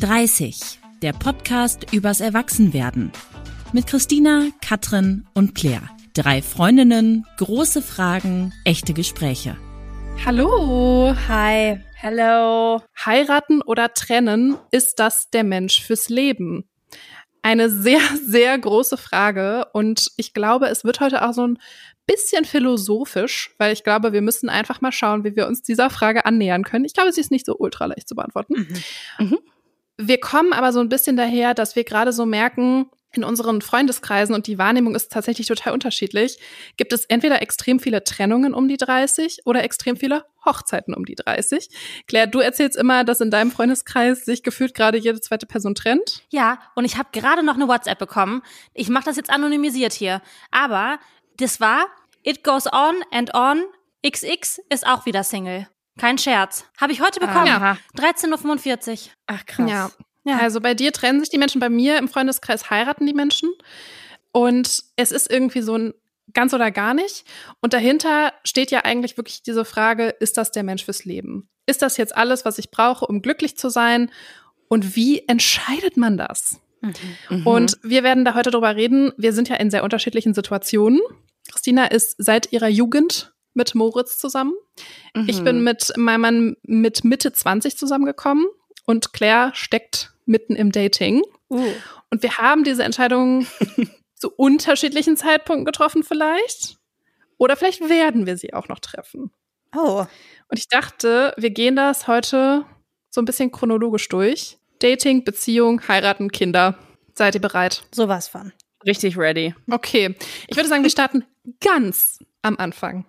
30, der Podcast übers Erwachsenwerden. Mit Christina, Katrin und Claire. Drei Freundinnen, große Fragen, echte Gespräche. Hallo. Hi. Hello. Heiraten oder trennen, ist das der Mensch fürs Leben? Eine sehr, sehr große Frage und ich glaube, es wird heute auch so ein bisschen philosophisch, weil ich glaube, wir müssen einfach mal schauen, wie wir uns dieser Frage annähern können. Ich glaube, sie ist nicht so ultra leicht zu beantworten. Mhm. Mhm. Wir kommen aber so ein bisschen daher, dass wir gerade so merken, in unseren Freundeskreisen und die Wahrnehmung ist tatsächlich total unterschiedlich, gibt es entweder extrem viele Trennungen um die 30 oder extrem viele Hochzeiten um die 30. Claire, du erzählst immer, dass in deinem Freundeskreis sich gefühlt gerade jede zweite Person trennt. Ja, und ich habe gerade noch eine WhatsApp bekommen. Ich mache das jetzt anonymisiert hier, aber das war It Goes On and On. XX ist auch wieder Single. Kein Scherz. Habe ich heute bekommen. Ah, 13.45 Uhr. Ach krass. Ja. ja, also bei dir trennen sich die Menschen, bei mir im Freundeskreis heiraten die Menschen. Und es ist irgendwie so ein ganz oder gar nicht. Und dahinter steht ja eigentlich wirklich diese Frage, ist das der Mensch fürs Leben? Ist das jetzt alles, was ich brauche, um glücklich zu sein? Und wie entscheidet man das? Mhm. Und wir werden da heute drüber reden. Wir sind ja in sehr unterschiedlichen Situationen. Christina ist seit ihrer Jugend mit Moritz zusammen. Mhm. Ich bin mit meinem Mann mit Mitte 20 zusammengekommen und Claire steckt mitten im Dating. Uh. Und wir haben diese Entscheidung zu unterschiedlichen Zeitpunkten getroffen vielleicht. Oder vielleicht werden wir sie auch noch treffen. Oh. Und ich dachte, wir gehen das heute so ein bisschen chronologisch durch. Dating, Beziehung, heiraten, Kinder. Seid ihr bereit? Sowas von. Richtig ready. Okay. Ich würde sagen, wir starten ganz am Anfang.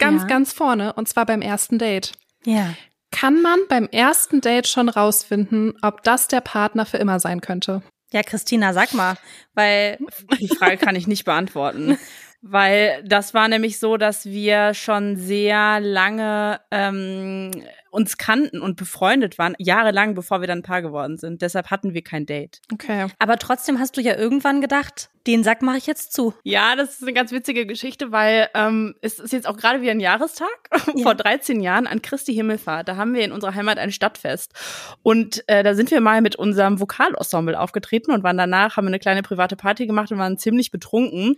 Ganz, ja. ganz vorne. Und zwar beim ersten Date. Ja. Kann man beim ersten Date schon rausfinden, ob das der Partner für immer sein könnte? Ja, Christina, sag mal, weil die Frage kann ich nicht beantworten. Weil das war nämlich so, dass wir schon sehr lange ähm, uns kannten und befreundet waren, jahrelang, bevor wir dann ein Paar geworden sind. Deshalb hatten wir kein Date. Okay. Aber trotzdem hast du ja irgendwann gedacht, den Sack mache ich jetzt zu. Ja, das ist eine ganz witzige Geschichte, weil ähm, es ist jetzt auch gerade wieder ein Jahrestag. Ja. Vor 13 Jahren an Christi Himmelfahrt. Da haben wir in unserer Heimat ein Stadtfest. Und äh, da sind wir mal mit unserem Vokalensemble aufgetreten und waren danach, haben wir eine kleine private Party gemacht und waren ziemlich betrunken.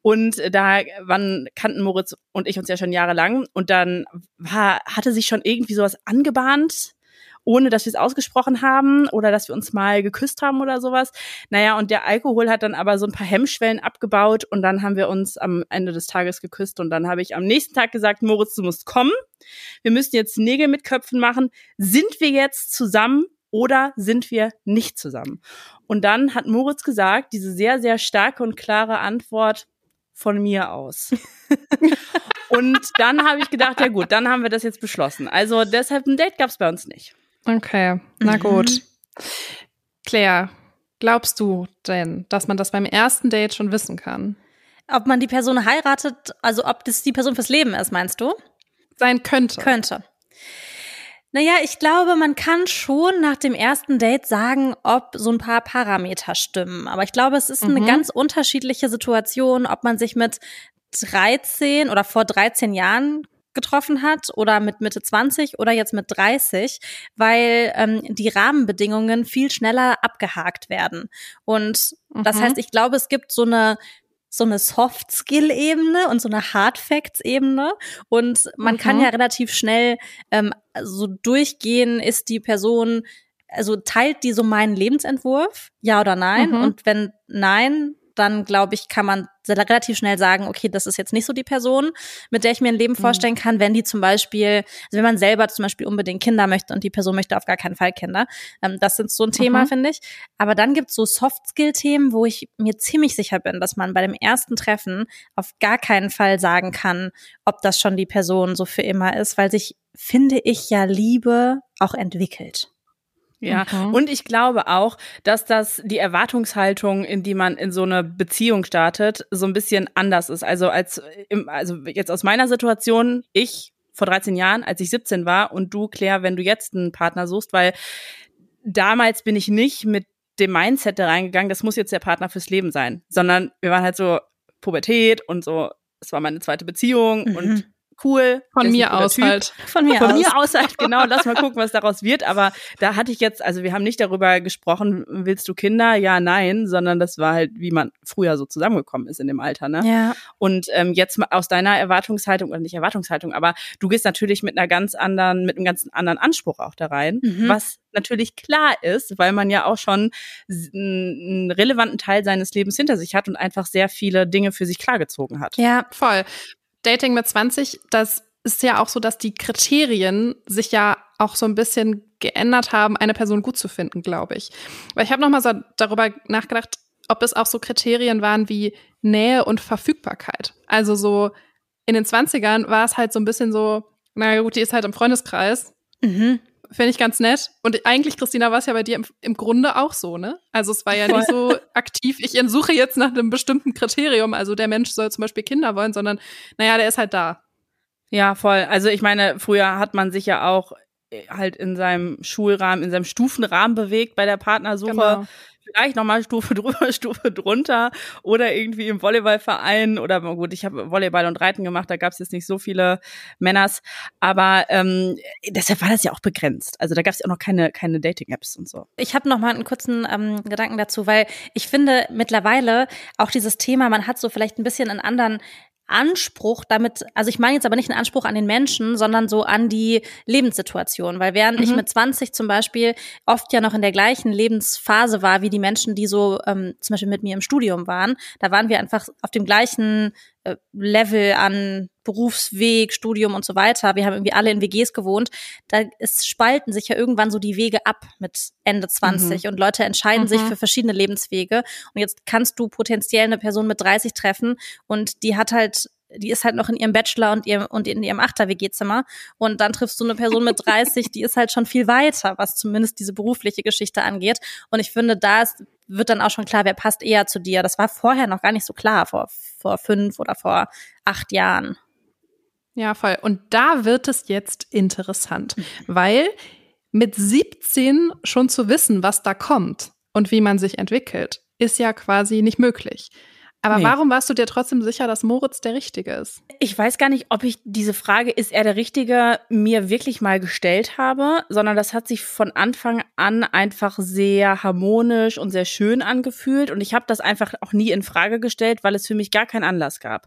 Und da waren, kannten Moritz und ich uns ja schon jahrelang. Und dann war, hatte sich schon irgendwie sowas angebahnt ohne dass wir es ausgesprochen haben oder dass wir uns mal geküsst haben oder sowas. Naja, und der Alkohol hat dann aber so ein paar Hemmschwellen abgebaut und dann haben wir uns am Ende des Tages geküsst und dann habe ich am nächsten Tag gesagt, Moritz, du musst kommen. Wir müssen jetzt Nägel mit Köpfen machen. Sind wir jetzt zusammen oder sind wir nicht zusammen? Und dann hat Moritz gesagt, diese sehr, sehr starke und klare Antwort von mir aus. und dann habe ich gedacht, ja gut, dann haben wir das jetzt beschlossen. Also deshalb ein Date gab es bei uns nicht. Okay, na mhm. gut. Claire, glaubst du denn, dass man das beim ersten Date schon wissen kann? Ob man die Person heiratet, also ob das die Person fürs Leben ist, meinst du? Sein könnte. Könnte. Naja, ich glaube, man kann schon nach dem ersten Date sagen, ob so ein paar Parameter stimmen. Aber ich glaube, es ist mhm. eine ganz unterschiedliche Situation, ob man sich mit 13 oder vor 13 Jahren getroffen hat oder mit Mitte 20 oder jetzt mit 30, weil ähm, die Rahmenbedingungen viel schneller abgehakt werden. Und mhm. das heißt, ich glaube, es gibt so eine so eine Soft-Skill-Ebene und so eine Hard-Facts-Ebene. Und man mhm. kann ja relativ schnell ähm, so durchgehen, ist die Person, also teilt die so meinen Lebensentwurf, ja oder nein? Mhm. Und wenn nein, dann glaube ich, kann man relativ schnell sagen, okay, das ist jetzt nicht so die Person, mit der ich mir ein Leben mhm. vorstellen kann, wenn die zum Beispiel, also wenn man selber zum Beispiel unbedingt Kinder möchte und die Person möchte auf gar keinen Fall Kinder. Ähm, das sind so ein Thema, mhm. finde ich. Aber dann gibt es so Soft-Skill-Themen, wo ich mir ziemlich sicher bin, dass man bei dem ersten Treffen auf gar keinen Fall sagen kann, ob das schon die Person so für immer ist, weil sich, finde ich, ja Liebe auch entwickelt. Ja, mhm. und ich glaube auch, dass das die Erwartungshaltung, in die man in so eine Beziehung startet, so ein bisschen anders ist. Also als im, also jetzt aus meiner Situation, ich vor 13 Jahren, als ich 17 war und du, Claire, wenn du jetzt einen Partner suchst, weil damals bin ich nicht mit dem Mindset da reingegangen, das muss jetzt der Partner fürs Leben sein, sondern wir waren halt so Pubertät und so, es war meine zweite Beziehung mhm. und cool. Von mir aus typ. halt. Von mir Von aus. mir aus halt, genau. Lass mal gucken, was daraus wird. Aber da hatte ich jetzt, also wir haben nicht darüber gesprochen, willst du Kinder? Ja, nein, sondern das war halt, wie man früher so zusammengekommen ist in dem Alter, ne? Ja. Und ähm, jetzt aus deiner Erwartungshaltung, oder nicht Erwartungshaltung, aber du gehst natürlich mit einer ganz anderen, mit einem ganz anderen Anspruch auch da rein, mhm. was natürlich klar ist, weil man ja auch schon einen relevanten Teil seines Lebens hinter sich hat und einfach sehr viele Dinge für sich klargezogen hat. Ja, voll. Dating mit 20, das ist ja auch so, dass die Kriterien sich ja auch so ein bisschen geändert haben, eine Person gut zu finden, glaube ich. Weil ich habe noch mal so darüber nachgedacht, ob es auch so Kriterien waren wie Nähe und Verfügbarkeit. Also so in den 20ern war es halt so ein bisschen so, na gut, die ist halt im Freundeskreis. Mhm. Finde ich ganz nett. Und eigentlich, Christina, war es ja bei dir im, im, Grunde auch so, ne? Also es war ja nicht so aktiv, ich suche jetzt nach einem bestimmten Kriterium. Also der Mensch soll zum Beispiel Kinder wollen, sondern naja, der ist halt da. Ja, voll. Also ich meine, früher hat man sich ja auch äh, halt in seinem Schulrahmen, in seinem Stufenrahmen bewegt bei der Partnersuche. Genau vielleicht nochmal Stufe drüber, Stufe drunter oder irgendwie im Volleyballverein oder gut, ich habe Volleyball und Reiten gemacht, da gab es jetzt nicht so viele Männers, aber ähm, deshalb war das ja auch begrenzt. Also da gab es ja auch noch keine, keine Dating-Apps und so. Ich habe nochmal einen kurzen ähm, Gedanken dazu, weil ich finde mittlerweile auch dieses Thema, man hat so vielleicht ein bisschen einen anderen Anspruch damit, also ich meine jetzt aber nicht einen Anspruch an den Menschen, sondern so an die Lebenssituation. Weil während mhm. ich mit 20 zum Beispiel oft ja noch in der gleichen Lebensphase war wie die Menschen, die so ähm, zum Beispiel mit mir im Studium waren, da waren wir einfach auf dem gleichen Level an Berufsweg, Studium und so weiter. Wir haben irgendwie alle in WGs gewohnt. Da ist, spalten sich ja irgendwann so die Wege ab mit Ende 20 mhm. und Leute entscheiden mhm. sich für verschiedene Lebenswege. Und jetzt kannst du potenziell eine Person mit 30 treffen und die hat halt die ist halt noch in ihrem Bachelor und ihrem und in ihrem Achter WG-Zimmer und dann triffst du eine Person mit 30, die ist halt schon viel weiter, was zumindest diese berufliche Geschichte angeht. Und ich finde, da ist, wird dann auch schon klar, wer passt eher zu dir. Das war vorher noch gar nicht so klar, vor, vor fünf oder vor acht Jahren. Ja, voll. Und da wird es jetzt interessant, weil mit 17 schon zu wissen, was da kommt und wie man sich entwickelt, ist ja quasi nicht möglich. Aber nee. warum warst du dir trotzdem sicher, dass Moritz der Richtige ist? Ich weiß gar nicht, ob ich diese Frage, ist er der Richtige, mir wirklich mal gestellt habe, sondern das hat sich von Anfang an einfach sehr harmonisch und sehr schön angefühlt. Und ich habe das einfach auch nie in Frage gestellt, weil es für mich gar keinen Anlass gab.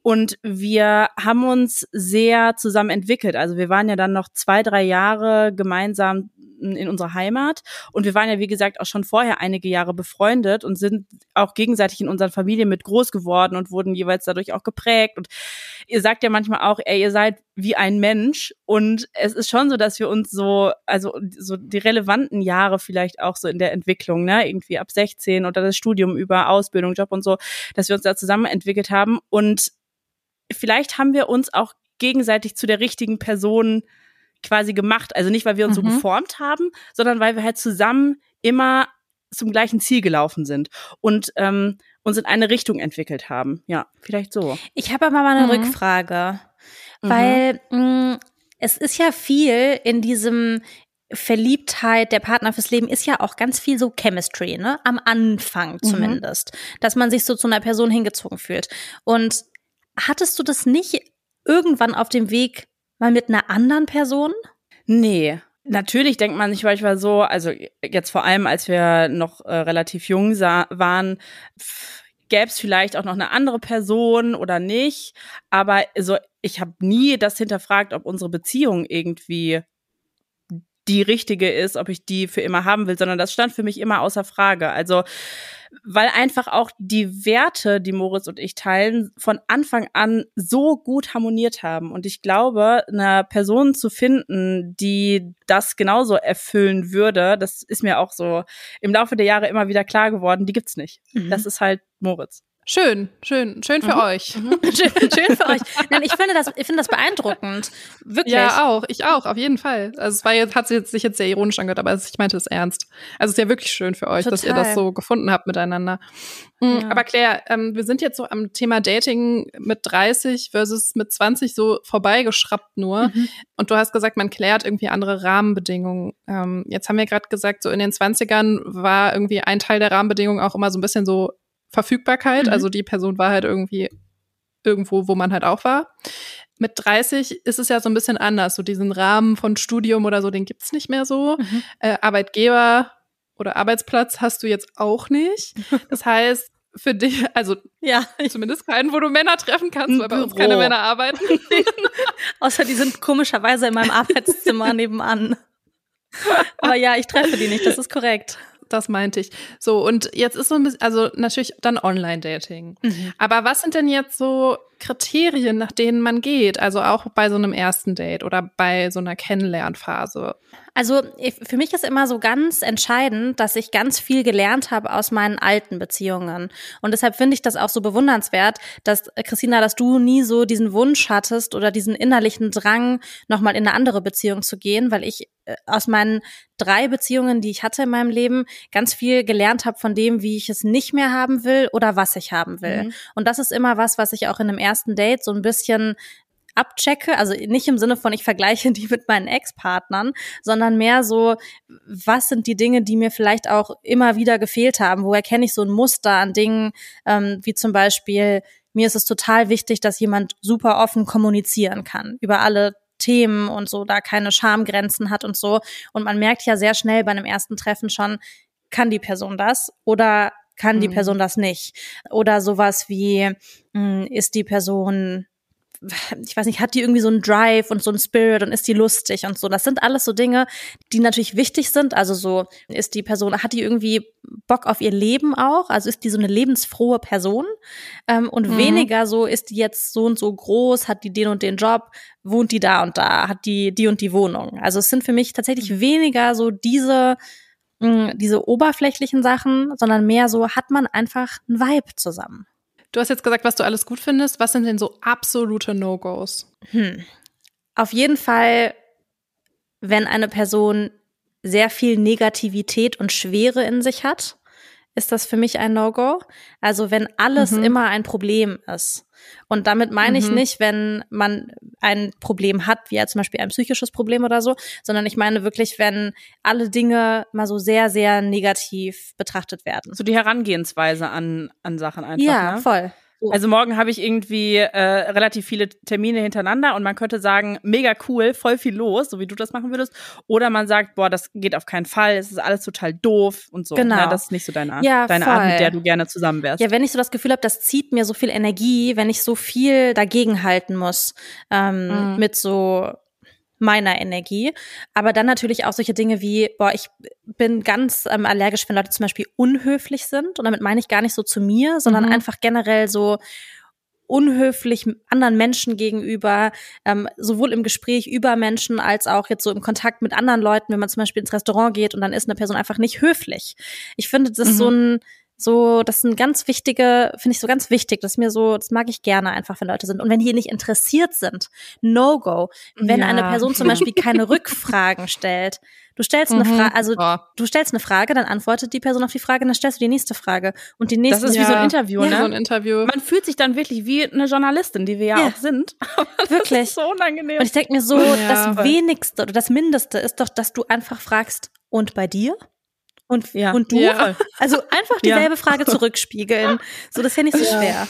Und wir haben uns sehr zusammen entwickelt. Also wir waren ja dann noch zwei, drei Jahre gemeinsam in unserer Heimat. Und wir waren ja, wie gesagt, auch schon vorher einige Jahre befreundet und sind auch gegenseitig in unseren Familien mit groß geworden und wurden jeweils dadurch auch geprägt. Und ihr sagt ja manchmal auch, ey, ihr seid wie ein Mensch. Und es ist schon so, dass wir uns so, also so die relevanten Jahre vielleicht auch so in der Entwicklung, ne, irgendwie ab 16 oder das Studium über Ausbildung, Job und so, dass wir uns da zusammen entwickelt haben. Und vielleicht haben wir uns auch gegenseitig zu der richtigen Person quasi gemacht. Also nicht, weil wir uns mhm. so geformt haben, sondern weil wir halt zusammen immer zum gleichen Ziel gelaufen sind und ähm, uns in eine Richtung entwickelt haben. Ja, vielleicht so. Ich habe aber mal eine mhm. Rückfrage, mhm. weil mh, mm, es ist ja viel in diesem Verliebtheit, der Partner fürs Leben ist ja auch ganz viel so Chemistry, ne? Am Anfang mhm. zumindest. Dass man sich so zu einer Person hingezogen fühlt. Und hattest du das nicht irgendwann auf dem Weg mal mit einer anderen Person? Nee. Natürlich denkt man sich manchmal so, also jetzt vor allem, als wir noch äh, relativ jung waren, gäbe es vielleicht auch noch eine andere Person oder nicht. Aber so, ich habe nie das hinterfragt, ob unsere Beziehung irgendwie die richtige ist, ob ich die für immer haben will, sondern das stand für mich immer außer Frage. Also weil einfach auch die Werte, die Moritz und ich teilen, von Anfang an so gut harmoniert haben. Und ich glaube, eine Person zu finden, die das genauso erfüllen würde, das ist mir auch so im Laufe der Jahre immer wieder klar geworden, die gibt's nicht. Mhm. Das ist halt Moritz. Schön, schön, schön für mhm. euch. Mhm. Schön, schön, für euch. Nein, ich finde das, ich finde das beeindruckend. Wirklich. Ja, auch. Ich auch, auf jeden Fall. Also es war jetzt, hat sich jetzt sehr ironisch angehört, aber ich meinte es ernst. Also es ist ja wirklich schön für euch, Total. dass ihr das so gefunden habt miteinander. Mhm, ja. Aber Claire, ähm, wir sind jetzt so am Thema Dating mit 30 versus mit 20 so vorbeigeschraubt nur. Mhm. Und du hast gesagt, man klärt irgendwie andere Rahmenbedingungen. Ähm, jetzt haben wir gerade gesagt, so in den 20ern war irgendwie ein Teil der Rahmenbedingungen auch immer so ein bisschen so Verfügbarkeit. Mhm. Also die Person war halt irgendwie irgendwo, wo man halt auch war. Mit 30 ist es ja so ein bisschen anders. So diesen Rahmen von Studium oder so, den gibt's nicht mehr so. Mhm. Äh, Arbeitgeber oder Arbeitsplatz hast du jetzt auch nicht. Das heißt, für dich, also ja, zumindest keinen, wo du Männer treffen kannst, weil bei uns keine Männer arbeiten. Außer die sind komischerweise in meinem Arbeitszimmer nebenan. Aber ja, ich treffe die nicht, das ist korrekt. Das meinte ich. So, und jetzt ist so ein bisschen, also natürlich dann Online-Dating. Mhm. Aber was sind denn jetzt so Kriterien, nach denen man geht? Also auch bei so einem ersten Date oder bei so einer Kennenlernphase? Also für mich ist immer so ganz entscheidend, dass ich ganz viel gelernt habe aus meinen alten Beziehungen. Und deshalb finde ich das auch so bewundernswert, dass äh, Christina, dass du nie so diesen Wunsch hattest oder diesen innerlichen Drang, nochmal in eine andere Beziehung zu gehen, weil ich äh, aus meinen drei Beziehungen, die ich hatte in meinem Leben, ganz viel gelernt habe von dem, wie ich es nicht mehr haben will oder was ich haben will. Mhm. Und das ist immer was, was ich auch in einem ersten Date so ein bisschen abchecke, also nicht im Sinne von ich vergleiche die mit meinen Ex-Partnern, sondern mehr so, was sind die Dinge, die mir vielleicht auch immer wieder gefehlt haben? Wo erkenne ich so ein Muster an Dingen, ähm, wie zum Beispiel, mir ist es total wichtig, dass jemand super offen kommunizieren kann über alle Themen und so, da keine Schamgrenzen hat und so. Und man merkt ja sehr schnell bei einem ersten Treffen schon, kann die Person das oder kann die mhm. Person das nicht? Oder sowas wie, mh, hm, ist die Person ich weiß nicht, hat die irgendwie so einen Drive und so einen Spirit und ist die lustig und so. Das sind alles so Dinge, die natürlich wichtig sind. Also so ist die Person, hat die irgendwie Bock auf ihr Leben auch? Also ist die so eine lebensfrohe Person? Ähm, und mhm. weniger so, ist die jetzt so und so groß, hat die den und den Job, wohnt die da und da, hat die die und die Wohnung. Also es sind für mich tatsächlich mhm. weniger so diese mh, diese oberflächlichen Sachen, sondern mehr so, hat man einfach einen Vibe zusammen. Du hast jetzt gesagt, was du alles gut findest. Was sind denn so absolute No-Gos? Hm. Auf jeden Fall, wenn eine Person sehr viel Negativität und Schwere in sich hat, ist das für mich ein No-Go. Also wenn alles mhm. immer ein Problem ist. Und damit meine ich mhm. nicht, wenn man ein Problem hat, wie ja zum Beispiel ein psychisches Problem oder so, sondern ich meine wirklich, wenn alle Dinge mal so sehr, sehr negativ betrachtet werden. So die Herangehensweise an, an Sachen einfach. Ja, ne? voll. Also morgen habe ich irgendwie äh, relativ viele Termine hintereinander und man könnte sagen, mega cool, voll viel los, so wie du das machen würdest. Oder man sagt, boah, das geht auf keinen Fall, es ist alles total doof und so. Genau. Ja, das ist nicht so deine Art, ja, deine Art, mit der du gerne zusammen wärst. Ja, wenn ich so das Gefühl habe, das zieht mir so viel Energie, wenn ich so viel dagegen halten muss ähm, mhm. mit so meiner Energie. Aber dann natürlich auch solche Dinge wie, boah, ich bin ganz ähm, allergisch, wenn Leute zum Beispiel unhöflich sind. Und damit meine ich gar nicht so zu mir, sondern mhm. einfach generell so unhöflich anderen Menschen gegenüber, ähm, sowohl im Gespräch über Menschen als auch jetzt so im Kontakt mit anderen Leuten, wenn man zum Beispiel ins Restaurant geht und dann ist eine Person einfach nicht höflich. Ich finde, das mhm. so ein so, das sind ganz wichtige, finde ich so ganz wichtig, das ist mir so, das mag ich gerne einfach, wenn Leute sind. Und wenn die nicht interessiert sind, no go. Wenn ja. eine Person zum Beispiel keine Rückfragen stellt, du stellst eine mhm. Frage, also oh. du stellst eine Frage, dann antwortet die Person auf die Frage, dann stellst du die nächste Frage und die nächste. Das ist ja. wie so ein Interview, ja. ne? So ein Interview. Man fühlt sich dann wirklich wie eine Journalistin, die wir ja, auch sind. wirklich. Das ist so unangenehm. Und ich denke mir so, das Wenigste oder das Mindeste ist doch, dass du einfach fragst, und bei dir? Und, ja. und du? Ja. Also einfach dieselbe ja. Frage zurückspiegeln. So, das ist ja nicht so schwer.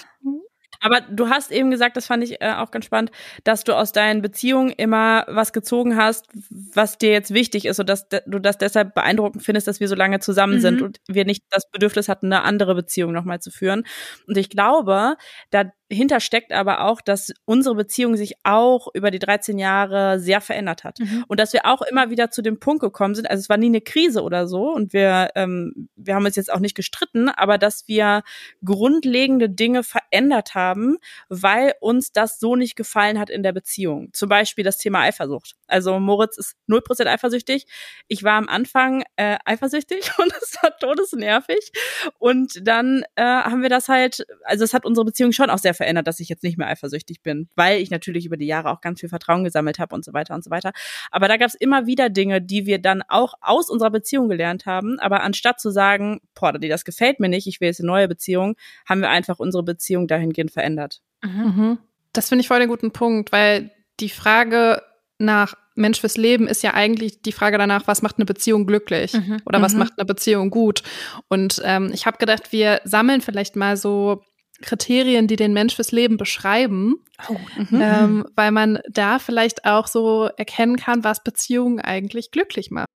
Aber du hast eben gesagt, das fand ich äh, auch ganz spannend, dass du aus deinen Beziehungen immer was gezogen hast, was dir jetzt wichtig ist und dass du das deshalb beeindruckend findest, dass wir so lange zusammen mhm. sind und wir nicht das Bedürfnis hatten, eine andere Beziehung nochmal zu führen. Und ich glaube, da Dahinter steckt aber auch, dass unsere Beziehung sich auch über die 13 Jahre sehr verändert hat. Mhm. Und dass wir auch immer wieder zu dem Punkt gekommen sind, also es war nie eine Krise oder so und wir, ähm, wir haben uns jetzt auch nicht gestritten, aber dass wir grundlegende Dinge verändert haben, weil uns das so nicht gefallen hat in der Beziehung. Zum Beispiel das Thema Eifersucht. Also Moritz ist 0% eifersüchtig. Ich war am Anfang äh, eifersüchtig und es war todesnervig. Und dann äh, haben wir das halt, also es hat unsere Beziehung schon auch sehr verändert, dass ich jetzt nicht mehr eifersüchtig bin, weil ich natürlich über die Jahre auch ganz viel Vertrauen gesammelt habe und so weiter und so weiter. Aber da gab es immer wieder Dinge, die wir dann auch aus unserer Beziehung gelernt haben. Aber anstatt zu sagen, boah, das gefällt mir nicht, ich will jetzt eine neue Beziehung, haben wir einfach unsere Beziehung dahingehend verändert. Mhm. mhm. Das finde ich voll den guten Punkt, weil die Frage nach Mensch fürs Leben ist ja eigentlich die Frage danach, was macht eine Beziehung glücklich mhm. oder was mhm. macht eine Beziehung gut. Und ähm, ich habe gedacht, wir sammeln vielleicht mal so Kriterien, die den Mensch fürs Leben beschreiben, oh, mhm. ähm, weil man da vielleicht auch so erkennen kann, was Beziehungen eigentlich glücklich macht.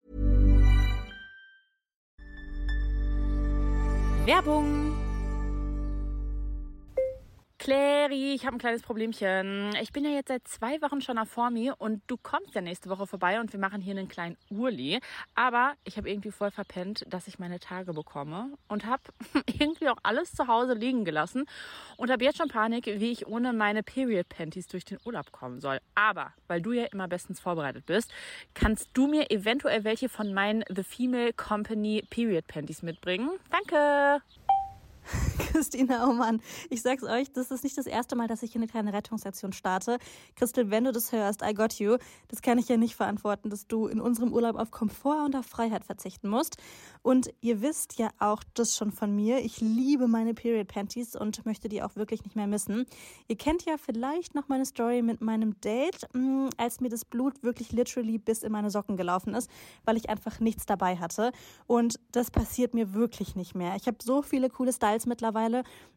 Werbung Clary, ich habe ein kleines Problemchen. Ich bin ja jetzt seit zwei Wochen schon auf Formi und du kommst ja nächste Woche vorbei und wir machen hier einen kleinen Urli. Aber ich habe irgendwie voll verpennt, dass ich meine Tage bekomme und habe irgendwie auch alles zu Hause liegen gelassen und habe jetzt schon Panik, wie ich ohne meine Period Panties durch den Urlaub kommen soll. Aber weil du ja immer bestens vorbereitet bist, kannst du mir eventuell welche von meinen The Female Company Period Panties mitbringen. Danke! Christina, oh Mann, ich sag's euch, das ist nicht das erste Mal, dass ich hier eine kleine Rettungsaktion starte. Christel, wenn du das hörst, I got you. Das kann ich ja nicht verantworten, dass du in unserem Urlaub auf Komfort und auf Freiheit verzichten musst. Und ihr wisst ja auch das schon von mir. Ich liebe meine Period Panties und möchte die auch wirklich nicht mehr missen. Ihr kennt ja vielleicht noch meine Story mit meinem Date, mm, als mir das Blut wirklich literally bis in meine Socken gelaufen ist, weil ich einfach nichts dabei hatte. Und das passiert mir wirklich nicht mehr. Ich habe so viele coole Styles mittlerweile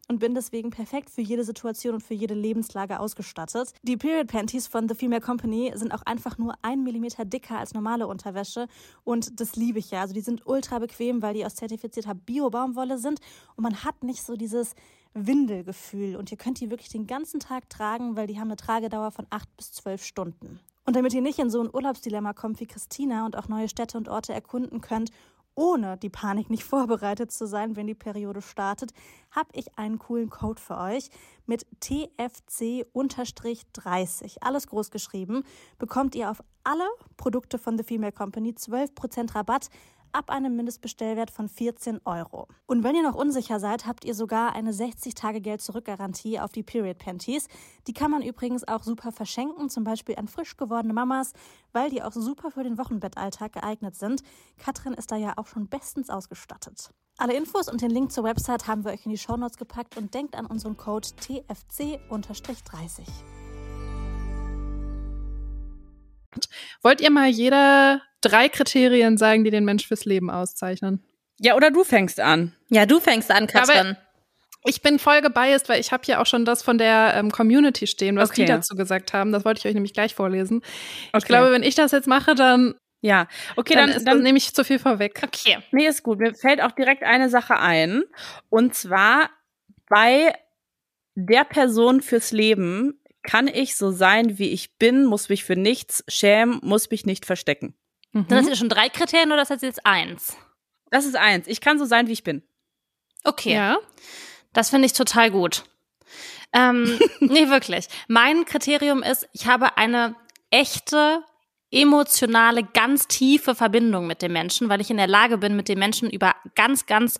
und bin deswegen perfekt für jede Situation und für jede Lebenslage ausgestattet. Die Period Panties von The Female Company sind auch einfach nur ein Millimeter dicker als normale Unterwäsche und das liebe ich ja. Also die sind ultra bequem, weil die aus zertifizierter Bio-Baumwolle sind und man hat nicht so dieses Windelgefühl und ihr könnt die wirklich den ganzen Tag tragen, weil die haben eine Tragedauer von acht bis zwölf Stunden. Und damit ihr nicht in so ein Urlaubsdilemma kommt wie Christina und auch neue Städte und Orte erkunden könnt ohne die Panik nicht vorbereitet zu sein, wenn die Periode startet, habe ich einen coolen Code für euch mit TFC-30. Alles groß geschrieben. Bekommt ihr auf alle Produkte von The Female Company 12% Rabatt ab einem Mindestbestellwert von 14 Euro. Und wenn ihr noch unsicher seid, habt ihr sogar eine 60-Tage-Geld-Zurück-Garantie auf die Period Panties. Die kann man übrigens auch super verschenken, zum Beispiel an frisch gewordene Mamas, weil die auch super für den Wochenbettalltag geeignet sind. Katrin ist da ja auch schon bestens ausgestattet. Alle Infos und den Link zur Website haben wir euch in die Shownotes gepackt und denkt an unseren Code TFC-30. Wollt ihr mal jeder drei Kriterien sagen, die den Mensch fürs Leben auszeichnen? Ja, oder du fängst an. Ja, du fängst an, Katrin. Aber ich bin voll gebiased, weil ich habe hier auch schon das von der ähm, Community stehen, was okay. die dazu gesagt haben. Das wollte ich euch nämlich gleich vorlesen. Okay. Ich glaube, wenn ich das jetzt mache, dann ja, okay, dann, dann, dann nehme ich zu viel vorweg. Okay. Nee, ist gut. Mir fällt auch direkt eine Sache ein. Und zwar bei der Person fürs Leben kann ich so sein, wie ich bin, muss mich für nichts schämen, muss mich nicht verstecken. Mhm. Sind das jetzt schon drei Kriterien oder ist das jetzt eins? Das ist eins. Ich kann so sein, wie ich bin. Okay. Ja. Das finde ich total gut. Ähm, nee, wirklich. Mein Kriterium ist, ich habe eine echte, emotionale, ganz tiefe Verbindung mit dem Menschen, weil ich in der Lage bin, mit dem Menschen über ganz, ganz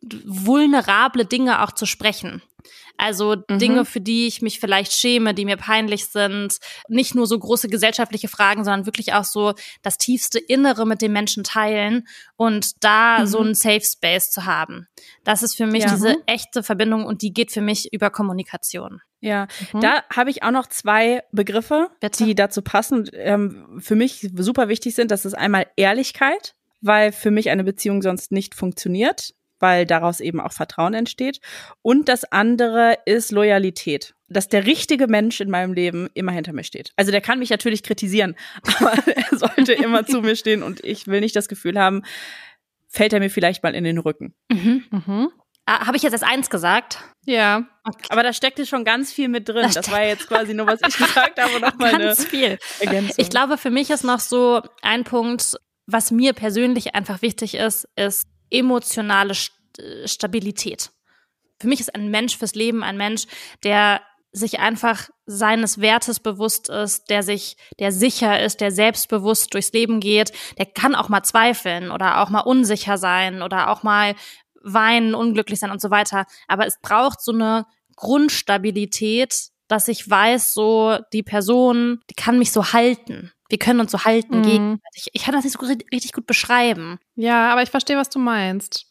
vulnerable Dinge auch zu sprechen. Also mhm. Dinge, für die ich mich vielleicht schäme, die mir peinlich sind. Nicht nur so große gesellschaftliche Fragen, sondern wirklich auch so das tiefste Innere mit dem Menschen teilen und da mhm. so einen Safe Space zu haben. Das ist für mich ja. diese echte Verbindung und die geht für mich über Kommunikation. Ja, mhm. da habe ich auch noch zwei Begriffe, Bitte? die dazu passen, ähm, für mich super wichtig sind. Das ist einmal Ehrlichkeit, weil für mich eine Beziehung sonst nicht funktioniert weil daraus eben auch Vertrauen entsteht. Und das andere ist Loyalität. Dass der richtige Mensch in meinem Leben immer hinter mir steht. Also der kann mich natürlich kritisieren, aber er sollte immer zu mir stehen und ich will nicht das Gefühl haben, fällt er mir vielleicht mal in den Rücken. Mhm. Mhm. Ah, habe ich jetzt als eins gesagt? Ja. Okay. Aber da steckte schon ganz viel mit drin. Das, das war jetzt quasi nur, was ich gesagt habe, noch mal ganz viel. Ergänzung. Ich glaube, für mich ist noch so ein Punkt, was mir persönlich einfach wichtig ist, ist emotionale Stabilität. Für mich ist ein Mensch fürs Leben ein Mensch, der sich einfach seines Wertes bewusst ist, der sich, der sicher ist, der selbstbewusst durchs Leben geht, der kann auch mal zweifeln oder auch mal unsicher sein oder auch mal weinen, unglücklich sein und so weiter. Aber es braucht so eine Grundstabilität, dass ich weiß, so die Person, die kann mich so halten. Wir können uns so halten mhm. gegenseitig. Ich kann das nicht so richtig gut beschreiben. Ja, aber ich verstehe, was du meinst.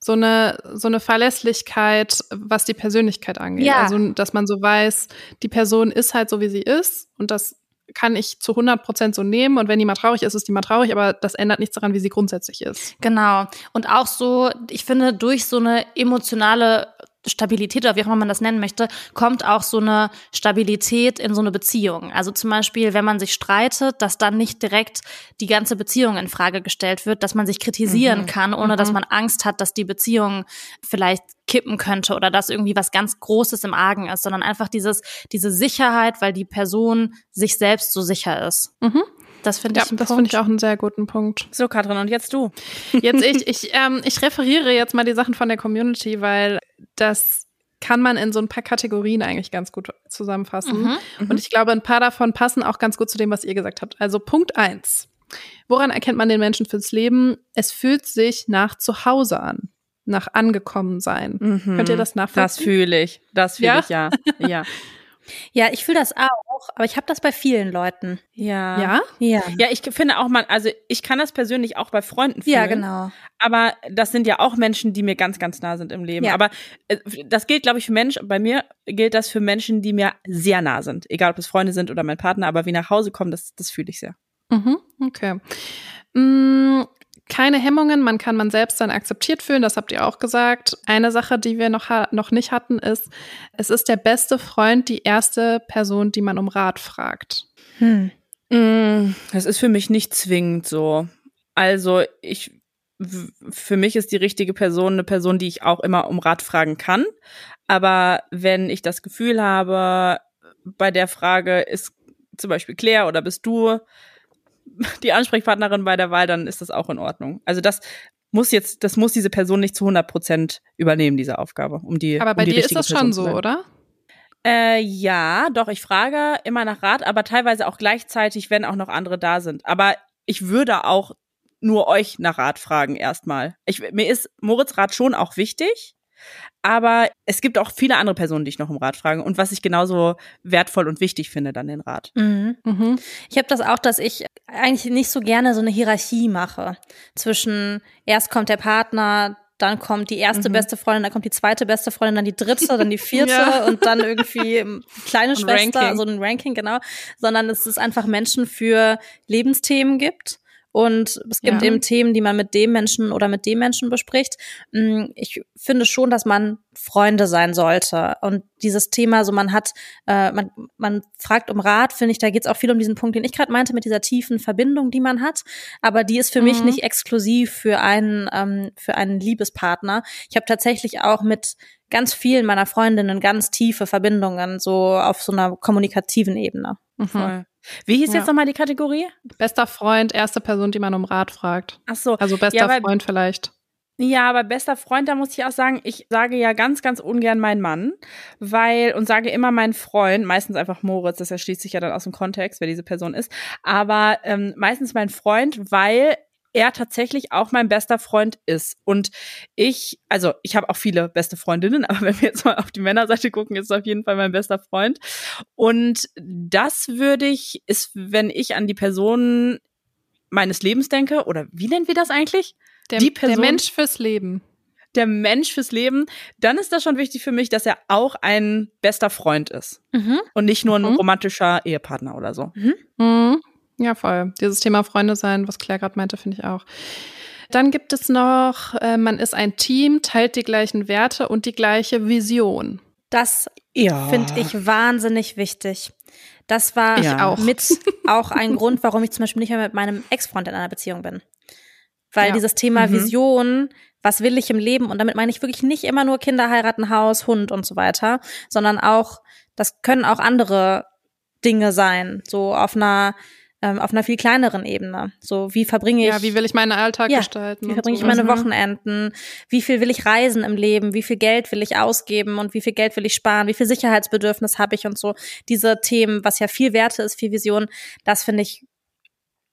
So eine, so eine Verlässlichkeit, was die Persönlichkeit angeht. Ja. Also, dass man so weiß, die Person ist halt so, wie sie ist und das kann ich zu 100 Prozent so nehmen und wenn die mal traurig ist, ist die mal traurig, aber das ändert nichts daran, wie sie grundsätzlich ist. Genau. Und auch so, ich finde, durch so eine emotionale Stabilität oder wie auch immer man das nennen möchte, kommt auch so eine Stabilität in so eine Beziehung. Also zum Beispiel, wenn man sich streitet, dass dann nicht direkt die ganze Beziehung in Frage gestellt wird, dass man sich kritisieren mhm. kann, ohne mhm. dass man Angst hat, dass die Beziehung vielleicht kippen könnte oder dass irgendwie was ganz Großes im Argen ist, sondern einfach dieses, diese Sicherheit, weil die Person sich selbst so sicher ist. Mhm. Das finde ich, ja, das finde ich auch einen sehr guten Punkt. So, Katrin, und jetzt du. Jetzt ich. Ich, ähm, ich referiere jetzt mal die Sachen von der Community, weil das kann man in so ein paar Kategorien eigentlich ganz gut zusammenfassen. Mhm, mhm, und ich glaube, ein paar davon passen auch ganz gut zu dem, was ihr gesagt habt. Also Punkt eins. Woran erkennt man den Menschen fürs Leben? Es fühlt sich nach Zuhause an, nach angekommen sein. Mhm, Könnt ihr das nachvollziehen? Das fühle ich. Das fühle ja? ich, ja. ja. Ja, ich fühle das auch, aber ich habe das bei vielen Leuten. Ja. Ja? Ja. Ja, ich finde auch mal, also ich kann das persönlich auch bei Freunden fühlen. Ja, genau. Aber das sind ja auch Menschen, die mir ganz, ganz nah sind im Leben. Ja. Aber äh, das gilt, glaube ich, für Menschen, bei mir gilt das für Menschen, die mir sehr nah sind. Egal, ob es Freunde sind oder mein Partner, aber wie nach Hause kommen, das, das fühle ich sehr. Mhm, okay. Keine Hemmungen, man kann man selbst dann akzeptiert fühlen, das habt ihr auch gesagt. Eine Sache, die wir noch, noch nicht hatten, ist, es ist der beste Freund die erste Person, die man um Rat fragt. Hm. Mm, das ist für mich nicht zwingend so. Also ich, für mich ist die richtige Person eine Person, die ich auch immer um Rat fragen kann. Aber wenn ich das Gefühl habe, bei der Frage ist zum Beispiel Claire oder bist du die Ansprechpartnerin bei der Wahl, dann ist das auch in Ordnung. Also das muss jetzt, das muss diese Person nicht zu 100 Prozent übernehmen, diese Aufgabe, um die. Aber bei um dir ist das Person schon so, oder? Äh, ja, doch, ich frage immer nach Rat, aber teilweise auch gleichzeitig, wenn auch noch andere da sind. Aber ich würde auch nur euch nach Rat fragen erstmal. Ich, mir ist Moritz Rat schon auch wichtig, aber es gibt auch viele andere Personen, die ich noch um Rat frage und was ich genauso wertvoll und wichtig finde, dann den Rat. Mhm. Mhm. Ich habe das auch, dass ich eigentlich nicht so gerne so eine Hierarchie mache zwischen erst kommt der Partner, dann kommt die erste mhm. beste Freundin, dann kommt die zweite beste Freundin, dann die dritte, dann die vierte ja. und dann irgendwie kleine ein Schwester, so ein Ranking, genau, sondern es ist einfach Menschen für Lebensthemen gibt und es gibt ja. eben Themen, die man mit dem Menschen oder mit dem Menschen bespricht. Mm, ich finde schon, dass man Freunde sein sollte. Und dieses Thema, so man hat, äh, man, man fragt um Rat, finde ich, da geht es auch viel um diesen Punkt, den ich gerade meinte, mit dieser tiefen Verbindung, die man hat. Aber die ist für mhm. mich nicht exklusiv für einen, ähm, für einen Liebespartner. Ich habe tatsächlich auch mit ganz vielen meiner Freundinnen ganz tiefe Verbindungen, so auf so einer kommunikativen Ebene. Mhm. Wie hieß ja. jetzt nochmal die Kategorie? Bester Freund, erste Person, die man um Rat fragt. Ach so. Also bester ja, Freund vielleicht. Ja, aber bester Freund, da muss ich auch sagen, ich sage ja ganz, ganz ungern mein Mann, weil und sage immer mein Freund, meistens einfach Moritz, das erschließt sich ja dann aus dem Kontext, wer diese Person ist, aber ähm, meistens mein Freund, weil er tatsächlich auch mein bester Freund ist. Und ich, also ich habe auch viele beste Freundinnen, aber wenn wir jetzt mal auf die Männerseite gucken, ist es auf jeden Fall mein bester Freund. Und das würde ich, ist, wenn ich an die Person meines Lebens denke, oder wie nennen wir das eigentlich? Der, die Person, der Mensch fürs Leben. Der Mensch fürs Leben, dann ist das schon wichtig für mich, dass er auch ein bester Freund ist. Mhm. Und nicht nur ein mhm. romantischer Ehepartner oder so. Mhm. Ja, voll. Dieses Thema Freunde sein, was Claire gerade meinte, finde ich auch. Dann gibt es noch, äh, man ist ein Team, teilt die gleichen Werte und die gleiche Vision. Das ja. finde ich wahnsinnig wichtig. Das war ja. auch. mit auch ein Grund, warum ich zum Beispiel nicht mehr mit meinem Ex-Freund in einer Beziehung bin. Weil ja. dieses Thema mhm. Vision, was will ich im Leben? Und damit meine ich wirklich nicht immer nur Kinder heiraten, Haus, Hund und so weiter, sondern auch, das können auch andere Dinge sein. So auf einer ähm, auf einer viel kleineren Ebene. So, wie verbringe ich. Ja, wie will ich meinen Alltag ja, gestalten? Wie verbringe ich meine mhm. Wochenenden? Wie viel will ich reisen im Leben? Wie viel Geld will ich ausgeben und wie viel Geld will ich sparen? Wie viel Sicherheitsbedürfnis habe ich und so? Diese Themen, was ja viel Werte ist, viel Vision, das finde ich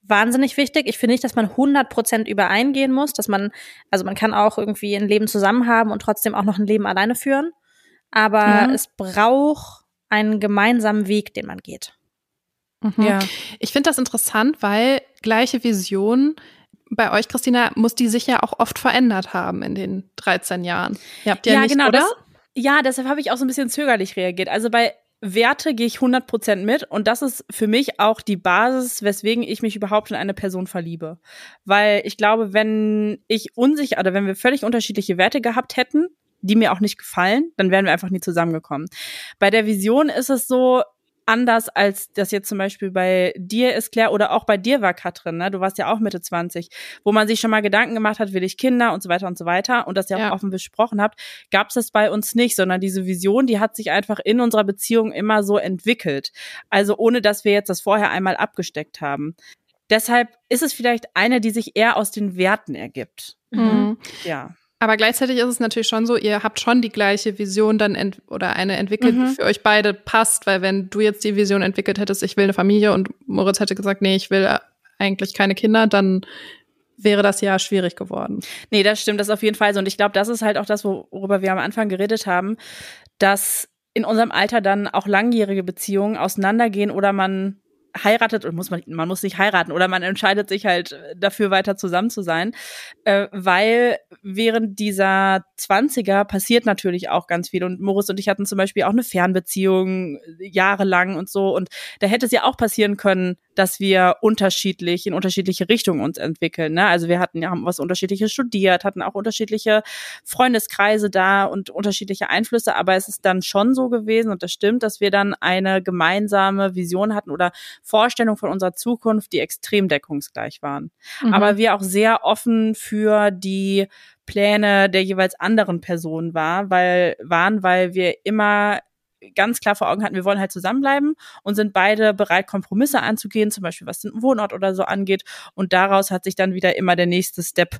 wahnsinnig wichtig. Ich finde nicht, dass man 100 Prozent übereingehen muss, dass man, also man kann auch irgendwie ein Leben zusammen haben und trotzdem auch noch ein Leben alleine führen. Aber mhm. es braucht einen gemeinsamen Weg, den man geht. Mhm. Ja. Ich finde das interessant, weil gleiche Vision bei euch, Christina, muss die sich ja auch oft verändert haben in den 13 Jahren. Ihr habt ja, ja nicht, genau, oder? Das, ja, deshalb habe ich auch so ein bisschen zögerlich reagiert. Also bei Werte gehe ich 100% mit und das ist für mich auch die Basis, weswegen ich mich überhaupt in eine Person verliebe. Weil ich glaube, wenn ich unsicher oder wenn wir völlig unterschiedliche Werte gehabt hätten, die mir auch nicht gefallen, dann wären wir einfach nie zusammengekommen. Bei der Vision ist es so, anders als das jetzt zum Beispiel bei dir ist, Claire, oder auch bei dir war, Katrin, ne? Du warst ja auch Mitte 20, wo man sich schon mal Gedanken gemacht hat, will ich Kinder und so weiter und so weiter und das ja, ja. auch offen besprochen habt, gab es das bei uns nicht, sondern diese Vision, die hat sich einfach in unserer Beziehung immer so entwickelt. Also ohne, dass wir jetzt das vorher einmal abgesteckt haben. Deshalb ist es vielleicht eine, die sich eher aus den Werten ergibt. Mhm. Ja. Aber gleichzeitig ist es natürlich schon so, ihr habt schon die gleiche Vision dann ent oder eine entwickelt, mhm. die für euch beide passt, weil wenn du jetzt die Vision entwickelt hättest, ich will eine Familie und Moritz hätte gesagt, nee, ich will eigentlich keine Kinder, dann wäre das ja schwierig geworden. Nee, das stimmt, das auf jeden Fall so. Und ich glaube, das ist halt auch das, worüber wir am Anfang geredet haben, dass in unserem Alter dann auch langjährige Beziehungen auseinandergehen oder man heiratet und muss man, man muss nicht heiraten oder man entscheidet sich halt dafür weiter zusammen zu sein, äh, weil während dieser Zwanziger passiert natürlich auch ganz viel und Moritz und ich hatten zum Beispiel auch eine Fernbeziehung jahrelang und so und da hätte es ja auch passieren können, dass wir unterschiedlich in unterschiedliche Richtungen uns entwickeln. Ne? Also wir hatten ja haben was unterschiedliches studiert, hatten auch unterschiedliche Freundeskreise da und unterschiedliche Einflüsse, aber es ist dann schon so gewesen und das stimmt, dass wir dann eine gemeinsame Vision hatten oder Vorstellung von unserer Zukunft, die extrem deckungsgleich waren. Mhm. Aber wir auch sehr offen für die Pläne der jeweils anderen Personen war, weil waren, weil wir immer ganz klar vor Augen hatten, wir wollen halt zusammenbleiben und sind beide bereit, Kompromisse anzugehen, zum Beispiel was den Wohnort oder so angeht. Und daraus hat sich dann wieder immer der nächste Step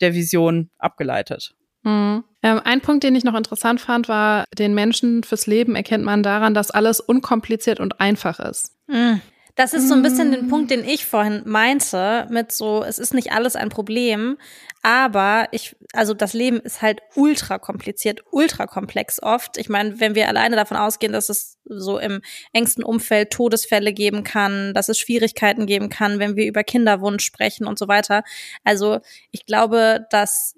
der Vision abgeleitet. Mhm. Ähm, ein Punkt, den ich noch interessant fand, war, den Menschen fürs Leben erkennt man daran, dass alles unkompliziert und einfach ist. Mhm. Das ist so ein bisschen den Punkt, den ich vorhin meinte, mit so, es ist nicht alles ein Problem, aber ich, also das Leben ist halt ultra kompliziert, ultra komplex oft. Ich meine, wenn wir alleine davon ausgehen, dass es so im engsten Umfeld Todesfälle geben kann, dass es Schwierigkeiten geben kann, wenn wir über Kinderwunsch sprechen und so weiter. Also ich glaube, dass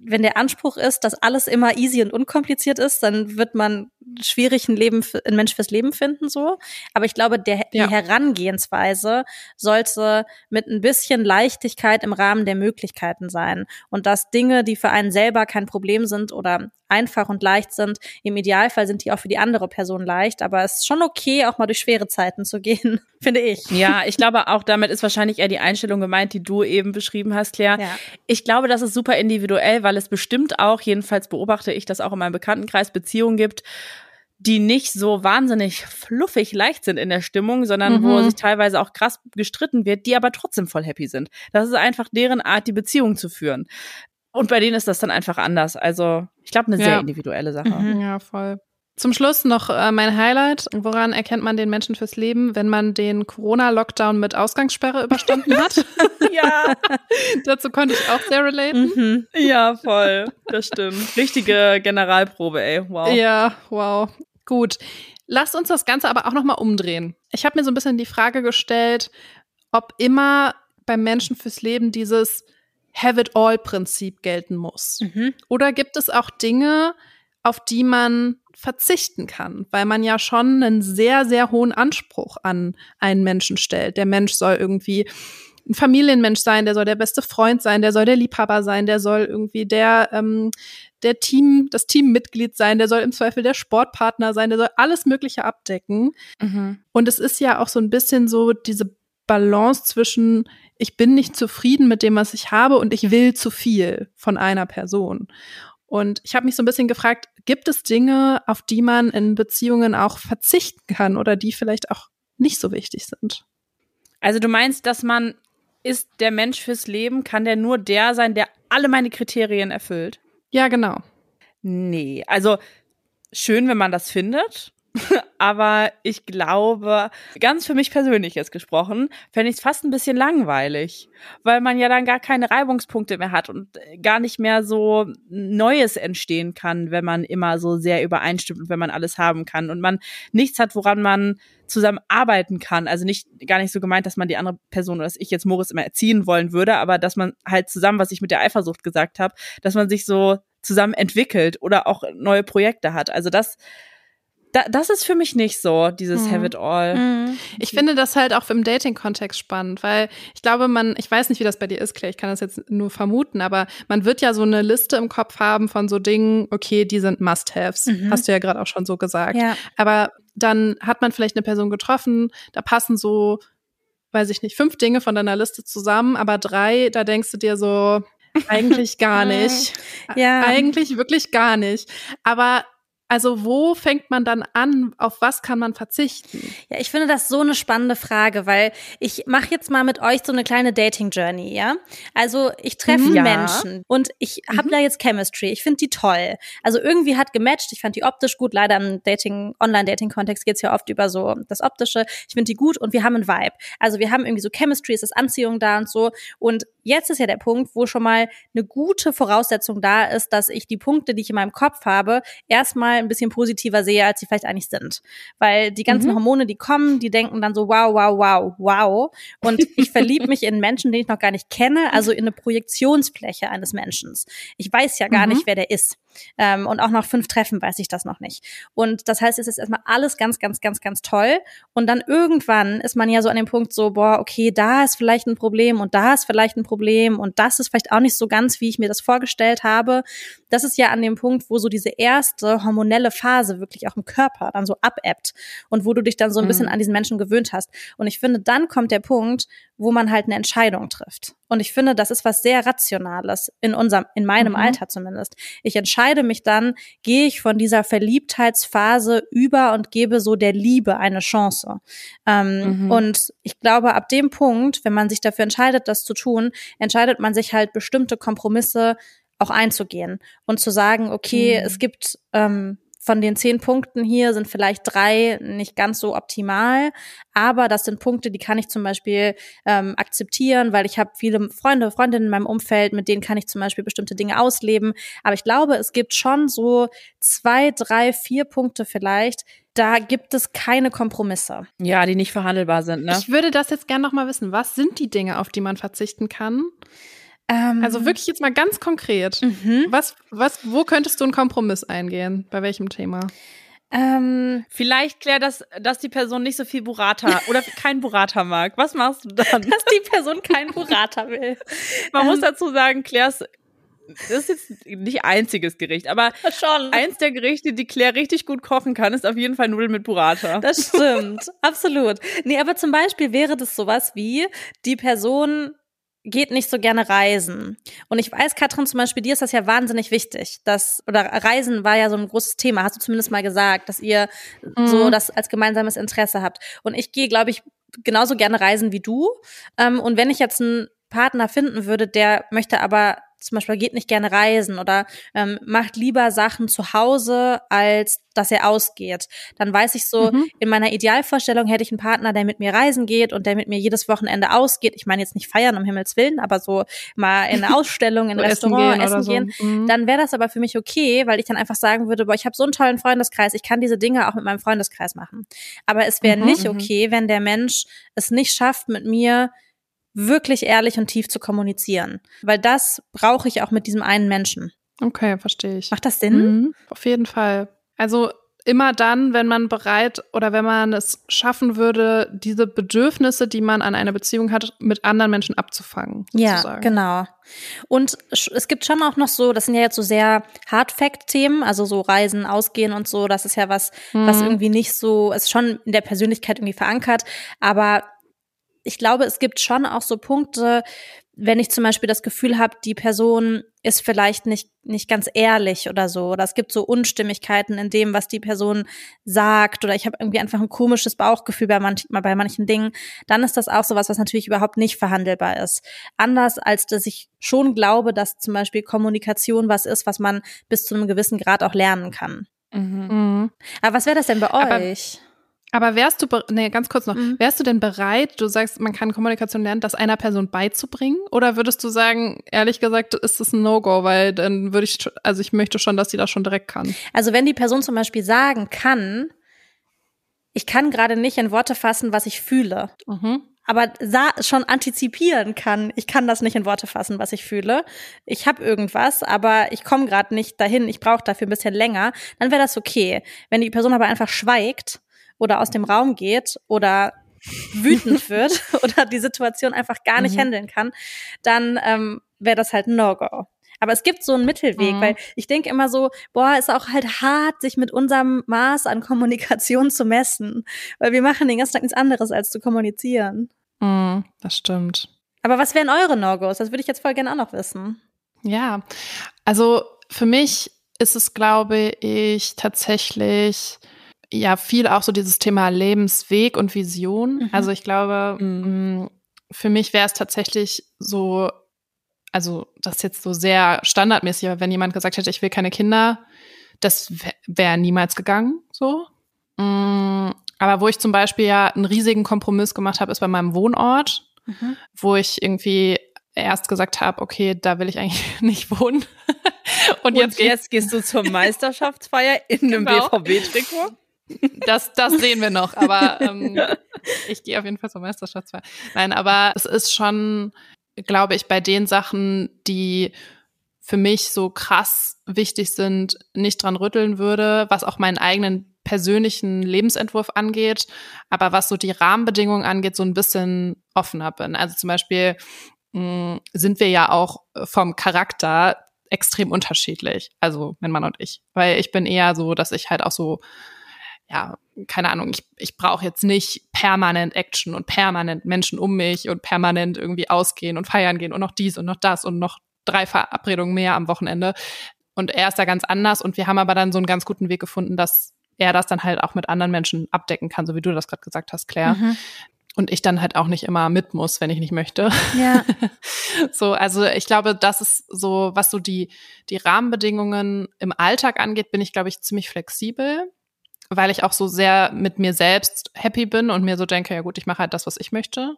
wenn der Anspruch ist, dass alles immer easy und unkompliziert ist, dann wird man schwierig ein Leben, ein Mensch fürs Leben finden, so. Aber ich glaube, der, die ja. Herangehensweise sollte mit ein bisschen Leichtigkeit im Rahmen der Möglichkeiten sein. Und dass Dinge, die für einen selber kein Problem sind oder einfach und leicht sind, im Idealfall sind die auch für die andere Person leicht. Aber es ist schon okay, auch mal durch schwere Zeiten zu gehen, finde ich. Ja, ich glaube auch damit ist wahrscheinlich eher die Einstellung gemeint, die du eben beschrieben hast, Claire. Ja. Ich glaube, das ist super individuell, weil es bestimmt auch, jedenfalls beobachte ich das auch in meinem Bekanntenkreis, Beziehungen gibt, die nicht so wahnsinnig fluffig leicht sind in der Stimmung, sondern mhm. wo sich teilweise auch krass gestritten wird, die aber trotzdem voll happy sind. Das ist einfach deren Art, die Beziehung zu führen. Und bei denen ist das dann einfach anders. Also, ich glaube, eine ja. sehr individuelle Sache. Mhm, ja, voll. Zum Schluss noch äh, mein Highlight. Woran erkennt man den Menschen fürs Leben, wenn man den Corona-Lockdown mit Ausgangssperre überstanden hat? ja. Dazu konnte ich auch sehr relaten. Mhm. Ja, voll. Das stimmt. Richtige Generalprobe, ey. Wow. Ja, wow. Gut. Lasst uns das Ganze aber auch nochmal umdrehen. Ich habe mir so ein bisschen die Frage gestellt, ob immer beim Menschen fürs Leben dieses Have-it-all-Prinzip gelten muss. Mhm. Oder gibt es auch Dinge, auf die man verzichten kann, weil man ja schon einen sehr, sehr hohen Anspruch an einen Menschen stellt. Der Mensch soll irgendwie ein Familienmensch sein, der soll der beste Freund sein, der soll der Liebhaber sein, der soll irgendwie der, ähm, der Team, das Teammitglied sein, der soll im Zweifel der Sportpartner sein, der soll alles Mögliche abdecken. Mhm. Und es ist ja auch so ein bisschen so diese Balance zwischen, ich bin nicht zufrieden mit dem, was ich habe und ich will zu viel von einer Person. Und ich habe mich so ein bisschen gefragt, gibt es Dinge, auf die man in Beziehungen auch verzichten kann oder die vielleicht auch nicht so wichtig sind? Also du meinst, dass man ist der Mensch fürs Leben, kann der nur der sein, der alle meine Kriterien erfüllt? Ja, genau. Nee, also schön, wenn man das findet. Aber ich glaube, ganz für mich persönlich jetzt gesprochen, fände ich es fast ein bisschen langweilig, weil man ja dann gar keine Reibungspunkte mehr hat und gar nicht mehr so Neues entstehen kann, wenn man immer so sehr übereinstimmt und wenn man alles haben kann und man nichts hat, woran man zusammen arbeiten kann. Also nicht gar nicht so gemeint, dass man die andere Person oder dass ich jetzt Moritz immer erziehen wollen würde, aber dass man halt zusammen, was ich mit der Eifersucht gesagt habe, dass man sich so zusammen entwickelt oder auch neue Projekte hat. Also das da, das ist für mich nicht so, dieses mhm. Have it all. Mhm. Ich finde das halt auch im Dating-Kontext spannend, weil ich glaube, man, ich weiß nicht, wie das bei dir ist, Claire, ich kann das jetzt nur vermuten, aber man wird ja so eine Liste im Kopf haben von so Dingen, okay, die sind Must-Haves. Mhm. Hast du ja gerade auch schon so gesagt. Ja. Aber dann hat man vielleicht eine Person getroffen, da passen so, weiß ich nicht, fünf Dinge von deiner Liste zusammen, aber drei, da denkst du dir so, eigentlich gar nicht. ja. Eigentlich wirklich gar nicht. Aber also wo fängt man dann an? Auf was kann man verzichten? Ja, ich finde das so eine spannende Frage, weil ich mache jetzt mal mit euch so eine kleine Dating-Journey, ja? Also ich treffe mhm. ja. Menschen und ich mhm. habe da jetzt Chemistry. Ich finde die toll. Also irgendwie hat gematcht. Ich fand die optisch gut. Leider im Dating, Online-Dating-Kontext geht's ja oft über so das Optische. Ich finde die gut und wir haben einen Vibe. Also wir haben irgendwie so Chemistry, es ist Anziehung da und so. Und jetzt ist ja der Punkt, wo schon mal eine gute Voraussetzung da ist, dass ich die Punkte, die ich in meinem Kopf habe, erstmal ein bisschen positiver sehe, als sie vielleicht eigentlich sind. Weil die ganzen mhm. Hormone, die kommen, die denken dann so, wow, wow, wow, wow. Und ich verliebe mich in Menschen, den ich noch gar nicht kenne, also in eine Projektionsfläche eines Menschen. Ich weiß ja gar mhm. nicht, wer der ist. Ähm, und auch nach fünf Treffen weiß ich das noch nicht. Und das heißt, es ist erstmal alles ganz, ganz, ganz, ganz toll. Und dann irgendwann ist man ja so an dem Punkt so, boah, okay, da ist vielleicht ein Problem und da ist vielleicht ein Problem und das ist vielleicht auch nicht so ganz, wie ich mir das vorgestellt habe. Das ist ja an dem Punkt, wo so diese erste hormonelle Phase wirklich auch im Körper dann so abebbt und wo du dich dann so ein mhm. bisschen an diesen Menschen gewöhnt hast. Und ich finde, dann kommt der Punkt, wo man halt eine Entscheidung trifft. Und ich finde, das ist was sehr Rationales in unserem, in meinem mhm. Alter zumindest. Ich entscheide mich dann, gehe ich von dieser Verliebtheitsphase über und gebe so der Liebe eine Chance. Ähm, mhm. Und ich glaube, ab dem Punkt, wenn man sich dafür entscheidet, das zu tun, entscheidet man sich halt bestimmte Kompromisse auch einzugehen und zu sagen, okay, mhm. es gibt ähm, von den zehn Punkten hier sind vielleicht drei nicht ganz so optimal, aber das sind Punkte, die kann ich zum Beispiel ähm, akzeptieren, weil ich habe viele Freunde, Freundinnen in meinem Umfeld, mit denen kann ich zum Beispiel bestimmte Dinge ausleben. Aber ich glaube, es gibt schon so zwei, drei, vier Punkte vielleicht, da gibt es keine Kompromisse. Ja, die nicht verhandelbar sind. Ne? Ich würde das jetzt gerne noch mal wissen. Was sind die Dinge, auf die man verzichten kann? Ähm, also wirklich jetzt mal ganz konkret. Mhm. Was, was, wo könntest du einen Kompromiss eingehen? Bei welchem Thema? Ähm, Vielleicht klärt das, dass die Person nicht so viel Burrata oder kein Burrata mag. Was machst du dann? Dass die Person kein Burrata will. Man ähm, muss dazu sagen, Claires das ist jetzt nicht einziges Gericht, aber schon. eins der Gerichte, die Claire richtig gut kochen kann, ist auf jeden Fall Nudeln mit Burrata. Das stimmt, absolut. Nee, aber zum Beispiel wäre das sowas wie, die Person geht nicht so gerne reisen. Und ich weiß, Katrin, zum Beispiel, dir ist das ja wahnsinnig wichtig. Dass, oder Reisen war ja so ein großes Thema, hast du zumindest mal gesagt, dass ihr mhm. so das als gemeinsames Interesse habt. Und ich gehe, glaube ich, genauso gerne reisen wie du. Ähm, und wenn ich jetzt einen Partner finden würde, der möchte aber zum Beispiel geht nicht gerne reisen oder ähm, macht lieber Sachen zu Hause, als dass er ausgeht. Dann weiß ich so, mhm. in meiner Idealvorstellung hätte ich einen Partner, der mit mir reisen geht und der mit mir jedes Wochenende ausgeht. Ich meine jetzt nicht feiern, um Himmels Willen, aber so mal in eine Ausstellung, in ein Restaurant, essen gehen. Essen gehen. So. Mhm. Dann wäre das aber für mich okay, weil ich dann einfach sagen würde, boah, ich habe so einen tollen Freundeskreis, ich kann diese Dinge auch mit meinem Freundeskreis machen. Aber es wäre mhm. nicht mhm. okay, wenn der Mensch es nicht schafft, mit mir wirklich ehrlich und tief zu kommunizieren. Weil das brauche ich auch mit diesem einen Menschen. Okay, verstehe ich. Macht das Sinn? Mhm, auf jeden Fall. Also immer dann, wenn man bereit oder wenn man es schaffen würde, diese Bedürfnisse, die man an einer Beziehung hat, mit anderen Menschen abzufangen. Sozusagen. Ja, genau. Und es gibt schon auch noch so, das sind ja jetzt so sehr Hard-Fact-Themen, also so Reisen, Ausgehen und so, das ist ja was, mhm. was irgendwie nicht so, ist schon in der Persönlichkeit irgendwie verankert, aber ich glaube, es gibt schon auch so Punkte, wenn ich zum Beispiel das Gefühl habe, die Person ist vielleicht nicht, nicht ganz ehrlich oder so, oder es gibt so Unstimmigkeiten in dem, was die Person sagt, oder ich habe irgendwie einfach ein komisches Bauchgefühl bei, manch, bei manchen Dingen, dann ist das auch sowas, was natürlich überhaupt nicht verhandelbar ist. Anders als dass ich schon glaube, dass zum Beispiel Kommunikation was ist, was man bis zu einem gewissen Grad auch lernen kann. Mhm. Mhm. Aber was wäre das denn bei euch? Aber wärst du, nee, ganz kurz noch, mhm. wärst du denn bereit, du sagst, man kann Kommunikation lernen, das einer Person beizubringen? Oder würdest du sagen, ehrlich gesagt, ist das ein No-Go, weil dann würde ich, also ich möchte schon, dass sie das schon direkt kann. Also wenn die Person zum Beispiel sagen kann, ich kann gerade nicht in Worte fassen, was ich fühle. Mhm. aber schon antizipieren kann, ich kann das nicht in Worte fassen, was ich fühle. Ich habe irgendwas, aber ich komme gerade nicht dahin, ich brauche dafür ein bisschen länger, dann wäre das okay. Wenn die Person aber einfach schweigt oder aus dem Raum geht oder wütend wird oder die Situation einfach gar nicht mhm. handeln kann, dann ähm, wäre das halt ein No-Go. Aber es gibt so einen Mittelweg, mhm. weil ich denke immer so, boah, ist auch halt hart, sich mit unserem Maß an Kommunikation zu messen, weil wir machen den ganzen Tag nichts anderes, als zu kommunizieren. Mhm, das stimmt. Aber was wären eure No-Gos? Das würde ich jetzt voll gerne auch noch wissen. Ja, also für mich ist es, glaube ich, tatsächlich ja viel auch so dieses Thema Lebensweg und Vision. Mhm. Also ich glaube, mhm. Mm, für mich wäre es tatsächlich so, also das ist jetzt so sehr standardmäßig, aber wenn jemand gesagt hätte, ich will keine Kinder, das wäre niemals gegangen, so. Mm, aber wo ich zum Beispiel ja einen riesigen Kompromiss gemacht habe, ist bei meinem Wohnort, mhm. wo ich irgendwie erst gesagt habe, okay, da will ich eigentlich nicht wohnen. Und, Und jetzt, jetzt, gehst du zur Meisterschaftsfeier in einem genau. BVB-Trikot? Das, das sehen wir noch, aber ähm, ich gehe auf jeden Fall zur Meisterschaftsfeier. Nein, aber es ist schon, glaube ich, bei den Sachen, die für mich so krass wichtig sind, nicht dran rütteln würde, was auch meinen eigenen persönlichen Lebensentwurf angeht, aber was so die Rahmenbedingungen angeht, so ein bisschen offener bin. Also zum Beispiel mh, mm, sind wir ja auch vom Charakter extrem unterschiedlich. Also mein Mann und ich. Weil ich bin eher so, dass ich halt auch so, ja, keine Ahnung, ich, ich brauche jetzt nicht permanent Action und permanent Menschen um mich und permanent irgendwie ausgehen und feiern gehen und noch dies und noch das und noch drei Verabredungen mehr am Wochenende. Und er ist da ganz anders und wir haben aber dann so einen ganz guten Weg gefunden, dass er das dann halt auch mit anderen Menschen abdecken kann, so wie du das gerade gesagt hast, Claire. Mhm. Und ich dann halt auch nicht immer mit muss, wenn ich nicht möchte. Ja. so, also ich glaube, das ist so, was so die, die Rahmenbedingungen im Alltag angeht, bin ich, glaube ich, ziemlich flexibel, weil ich auch so sehr mit mir selbst happy bin und mir so denke, ja gut, ich mache halt das, was ich möchte.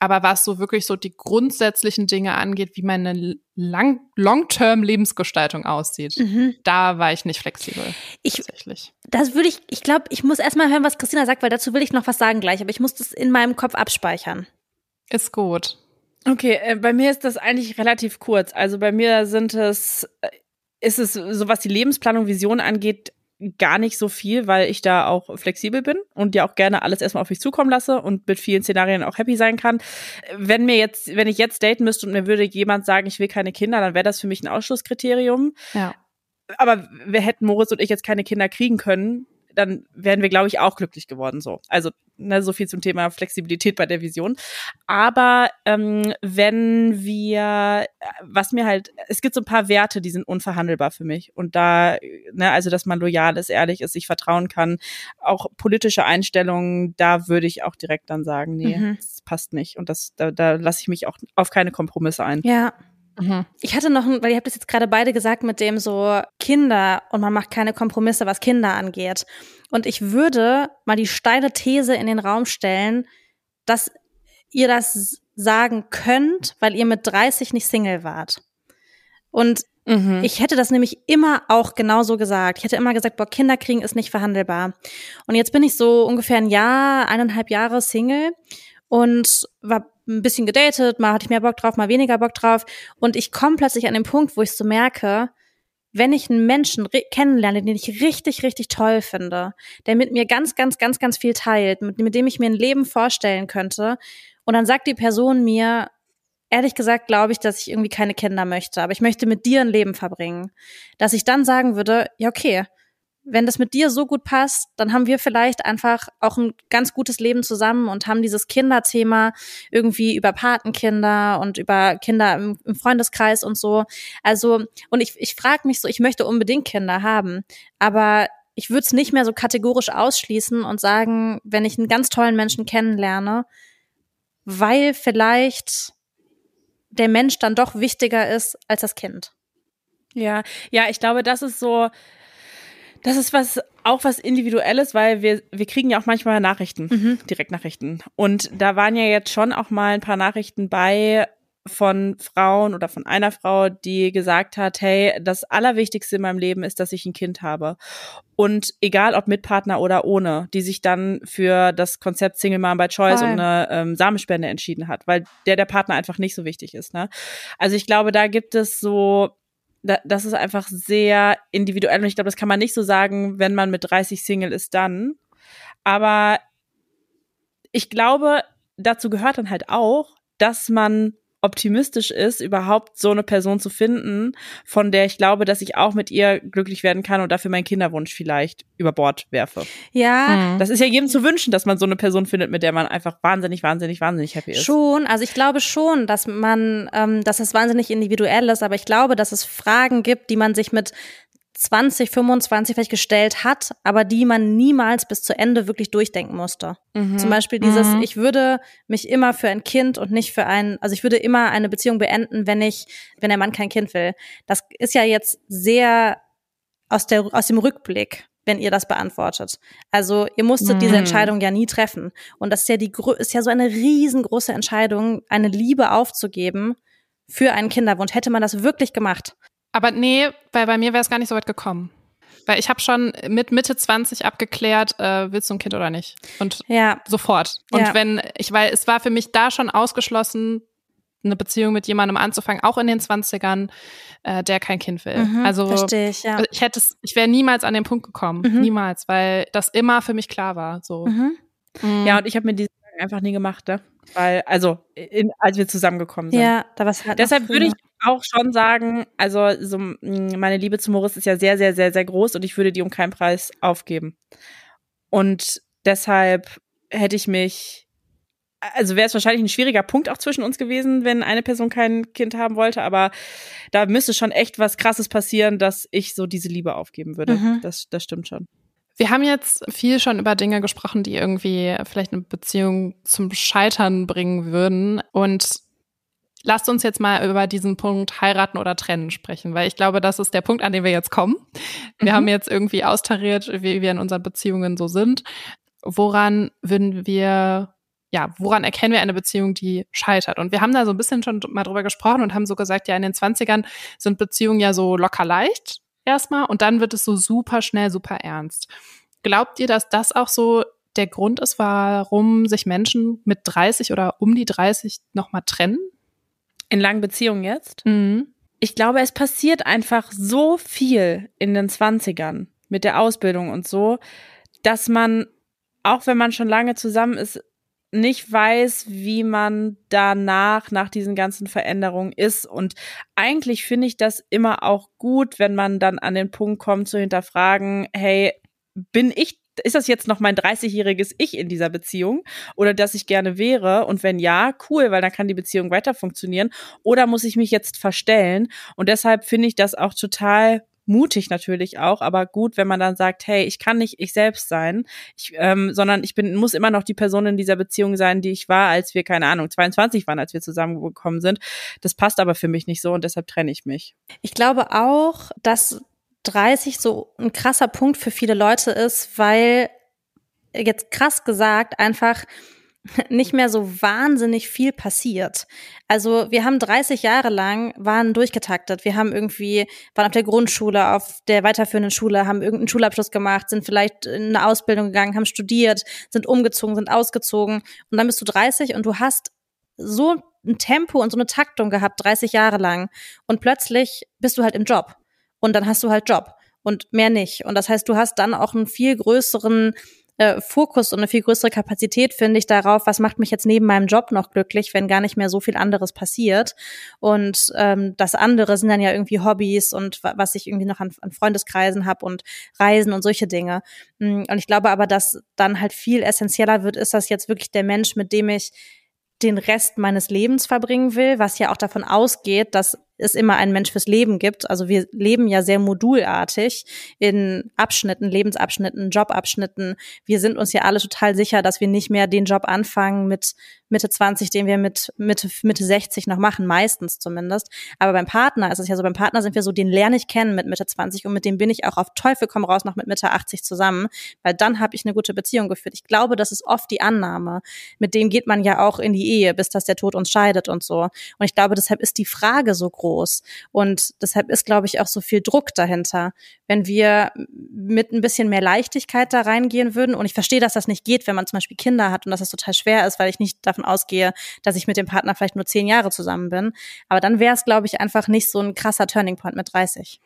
Aber was so wirklich so die grundsätzlichen Dinge angeht, wie meine lang Long-Term-Lebensgestaltung aussieht, mhm. da war ich nicht flexibel. Ich, tatsächlich. Das würde ich, ich glaube, ich muss erstmal hören, was Christina sagt, weil dazu will ich noch was sagen gleich, aber ich muss das in meinem Kopf abspeichern. Ist gut. Okay, äh, bei mir ist das eigentlich relativ kurz. Also bei mir sind es, äh, ist es, so was die Lebensplanung, Vision angeht, gar nicht so viel, weil ich da auch flexibel bin und ja auch gerne alles erstmal auf mich zukommen lasse und mit vielen Szenarien auch happy sein kann. Wenn mir jetzt, wenn ich jetzt daten müsste und mir würde jemand sagen, ich will keine Kinder, dann wäre das für mich ein Ausschlusskriterium. Ja. Aber wir hätten Moritz und ich jetzt keine Kinder kriegen können, dann wären wir, glaube ich, auch glücklich geworden. So. Also ne, so viel zum Thema Flexibilität bei der Vision. Aber ähm, wenn wir, was mir halt, es gibt so ein paar Werte, die sind unverhandelbar für mich. Und da, ne, also dass man loyal ist, ehrlich ist, sich vertrauen kann, auch politische Einstellungen, da würde ich auch direkt dann sagen, nee, mhm. das passt nicht. Und das, da, da lasse ich mich auch auf keine Kompromisse ein. Ja, Mhm. Ich hatte noch, weil ihr habt das jetzt gerade beide gesagt mit dem so Kinder und man macht keine Kompromisse, was Kinder angeht. Und ich würde mal die steile These in den Raum stellen, dass ihr das sagen könnt, weil ihr mit 30 nicht Single wart. Und mhm. ich hätte das nämlich immer auch genauso gesagt. Ich hätte immer gesagt, boah, Kinder kriegen ist nicht verhandelbar. Und jetzt bin ich so ungefähr ein Jahr, eineinhalb Jahre Single und war ein bisschen gedatet, mal hatte ich mehr Bock drauf, mal weniger Bock drauf. Und ich komme plötzlich an den Punkt, wo ich so merke, wenn ich einen Menschen kennenlerne, den ich richtig, richtig toll finde, der mit mir ganz, ganz, ganz, ganz viel teilt, mit, mit dem ich mir ein Leben vorstellen könnte, und dann sagt die Person mir, ehrlich gesagt glaube ich, dass ich irgendwie keine Kinder möchte, aber ich möchte mit dir ein Leben verbringen, dass ich dann sagen würde, ja, okay, wenn das mit dir so gut passt, dann haben wir vielleicht einfach auch ein ganz gutes Leben zusammen und haben dieses Kinderthema irgendwie über Patenkinder und über Kinder im, im Freundeskreis und so. Also, und ich, ich frage mich so, ich möchte unbedingt Kinder haben, aber ich würde es nicht mehr so kategorisch ausschließen und sagen, wenn ich einen ganz tollen Menschen kennenlerne, weil vielleicht der Mensch dann doch wichtiger ist als das Kind. Ja, ja, ich glaube, das ist so, das ist was auch was Individuelles, weil wir, wir kriegen ja auch manchmal Nachrichten, mhm. Direktnachrichten. Und da waren ja jetzt schon auch mal ein paar Nachrichten bei von Frauen oder von einer Frau, die gesagt hat, hey, das Allerwichtigste in meinem Leben ist, dass ich ein Kind habe. Und egal ob mit Partner oder ohne, die sich dann für das Konzept Single Mom by Choice Voll. und eine ähm, Samenspende entschieden hat, weil der der Partner einfach nicht so wichtig ist. Ne? Also ich glaube, da gibt es so das ist einfach sehr individuell und ich glaube, das kann man nicht so sagen, wenn man mit 30 Single ist, dann. Aber ich glaube, dazu gehört dann halt auch, dass man optimistisch ist, überhaupt so eine Person zu finden, von der ich glaube, dass ich auch mit ihr glücklich werden kann und dafür meinen Kinderwunsch vielleicht über Bord werfe. Ja. Das ist ja jedem zu wünschen, dass man so eine Person findet, mit der man einfach wahnsinnig, wahnsinnig, wahnsinnig happy ist. Schon, also ich glaube schon, dass man, ähm, dass es wahnsinnig individuell ist, aber ich glaube, dass es Fragen gibt, die man sich mit 20, 25 vielleicht gestellt hat, aber die man niemals bis zu Ende wirklich durchdenken musste. Mhm. Zum Beispiel dieses, mhm. ich würde mich immer für ein Kind und nicht für ein, also ich würde immer eine Beziehung beenden, wenn ich, wenn der Mann kein Kind will. Das ist ja jetzt sehr aus der, aus dem Rückblick wenn ihr das beantwortet. Also ihr musstet mhm. diese Entscheidung ja nie treffen. Und das ist ja die ist ja so eine riesengroße Entscheidung, eine Liebe aufzugeben für einen Kinderwunsch. Hätte man das wirklich gemacht, aber nee, weil bei mir wäre es gar nicht so weit gekommen. Weil ich habe schon mit Mitte 20 abgeklärt, äh, willst du ein Kind oder nicht? Und ja. sofort. Und ja. wenn, ich, weil es war für mich da schon ausgeschlossen, eine Beziehung mit jemandem anzufangen, auch in den 20ern, äh, der kein Kind will. Mhm, also ich, ja. ich hätte es, ich wäre niemals an den Punkt gekommen. Mhm. Niemals, weil das immer für mich klar war. So. Mhm. mhm. Ja, und ich habe mir diese einfach nie gemacht, ne? Weil, also, in, als wir zusammengekommen sind. Ja, da was halt Deshalb würde ich auch schon sagen, also so meine Liebe zu Moritz ist ja sehr, sehr, sehr, sehr groß und ich würde die um keinen Preis aufgeben. Und deshalb hätte ich mich, also wäre es wahrscheinlich ein schwieriger Punkt auch zwischen uns gewesen, wenn eine Person kein Kind haben wollte, aber da müsste schon echt was Krasses passieren, dass ich so diese Liebe aufgeben würde. Mhm. Das, das stimmt schon. Wir haben jetzt viel schon über Dinge gesprochen, die irgendwie vielleicht eine Beziehung zum Scheitern bringen würden. Und lasst uns jetzt mal über diesen Punkt heiraten oder trennen sprechen, weil ich glaube, das ist der Punkt, an dem wir jetzt kommen. Wir mhm. haben jetzt irgendwie austariert, wie wir in unseren Beziehungen so sind. Woran würden wir ja, woran erkennen wir eine Beziehung, die scheitert? Und wir haben da so ein bisschen schon mal drüber gesprochen und haben so gesagt, ja, in den 20ern sind Beziehungen ja so locker leicht erstmal und dann wird es so super schnell, super ernst. Glaubt ihr, dass das auch so der Grund ist, warum sich Menschen mit 30 oder um die 30 nochmal trennen? In langen Beziehungen jetzt? Mhm. Ich glaube, es passiert einfach so viel in den Zwanzigern mit der Ausbildung und so, dass man, auch wenn man schon lange zusammen ist, nicht weiß, wie man danach, nach diesen ganzen Veränderungen ist. Und eigentlich finde ich das immer auch gut, wenn man dann an den Punkt kommt zu hinterfragen, hey, bin ich ist das jetzt noch mein 30-jähriges Ich in dieser Beziehung oder dass ich gerne wäre? Und wenn ja, cool, weil dann kann die Beziehung weiter funktionieren. Oder muss ich mich jetzt verstellen? Und deshalb finde ich das auch total mutig natürlich auch, aber gut, wenn man dann sagt, hey, ich kann nicht ich selbst sein, ich, ähm, sondern ich bin, muss immer noch die Person in dieser Beziehung sein, die ich war, als wir, keine Ahnung, 22 waren, als wir zusammengekommen sind. Das passt aber für mich nicht so und deshalb trenne ich mich. Ich glaube auch, dass 30 so ein krasser Punkt für viele Leute ist, weil jetzt krass gesagt einfach nicht mehr so wahnsinnig viel passiert. Also wir haben 30 Jahre lang waren durchgetaktet. Wir haben irgendwie waren auf der Grundschule, auf der weiterführenden Schule, haben irgendeinen Schulabschluss gemacht, sind vielleicht in eine Ausbildung gegangen, haben studiert, sind umgezogen, sind ausgezogen und dann bist du 30 und du hast so ein Tempo und so eine Taktung gehabt 30 Jahre lang und plötzlich bist du halt im Job und dann hast du halt Job und mehr nicht. Und das heißt, du hast dann auch einen viel größeren äh, Fokus und eine viel größere Kapazität, finde ich, darauf, was macht mich jetzt neben meinem Job noch glücklich, wenn gar nicht mehr so viel anderes passiert. Und ähm, das andere sind dann ja irgendwie Hobbys und was ich irgendwie noch an, an Freundeskreisen habe und Reisen und solche Dinge. Mm, und ich glaube aber, dass dann halt viel essentieller wird, ist das jetzt wirklich der Mensch, mit dem ich den Rest meines Lebens verbringen will, was ja auch davon ausgeht, dass es immer einen Mensch fürs Leben gibt. Also wir leben ja sehr modulartig in Abschnitten, Lebensabschnitten, Jobabschnitten. Wir sind uns ja alle total sicher, dass wir nicht mehr den Job anfangen mit Mitte 20, den wir mit Mitte, Mitte 60 noch machen, meistens zumindest. Aber beim Partner ist es ja so, beim Partner sind wir so, den lerne ich kennen mit Mitte 20 und mit dem bin ich auch auf Teufel komm raus noch mit Mitte 80 zusammen, weil dann habe ich eine gute Beziehung geführt. Ich glaube, das ist oft die Annahme. Mit dem geht man ja auch in die Ehe, bis dass der Tod uns scheidet und so. Und ich glaube, deshalb ist die Frage so groß. Und deshalb ist, glaube ich, auch so viel Druck dahinter. Wenn wir mit ein bisschen mehr Leichtigkeit da reingehen würden, und ich verstehe, dass das nicht geht, wenn man zum Beispiel Kinder hat und dass das total schwer ist, weil ich nicht davon ausgehe, dass ich mit dem Partner vielleicht nur zehn Jahre zusammen bin. Aber dann wäre es, glaube ich, einfach nicht so ein krasser Turning Point mit 30.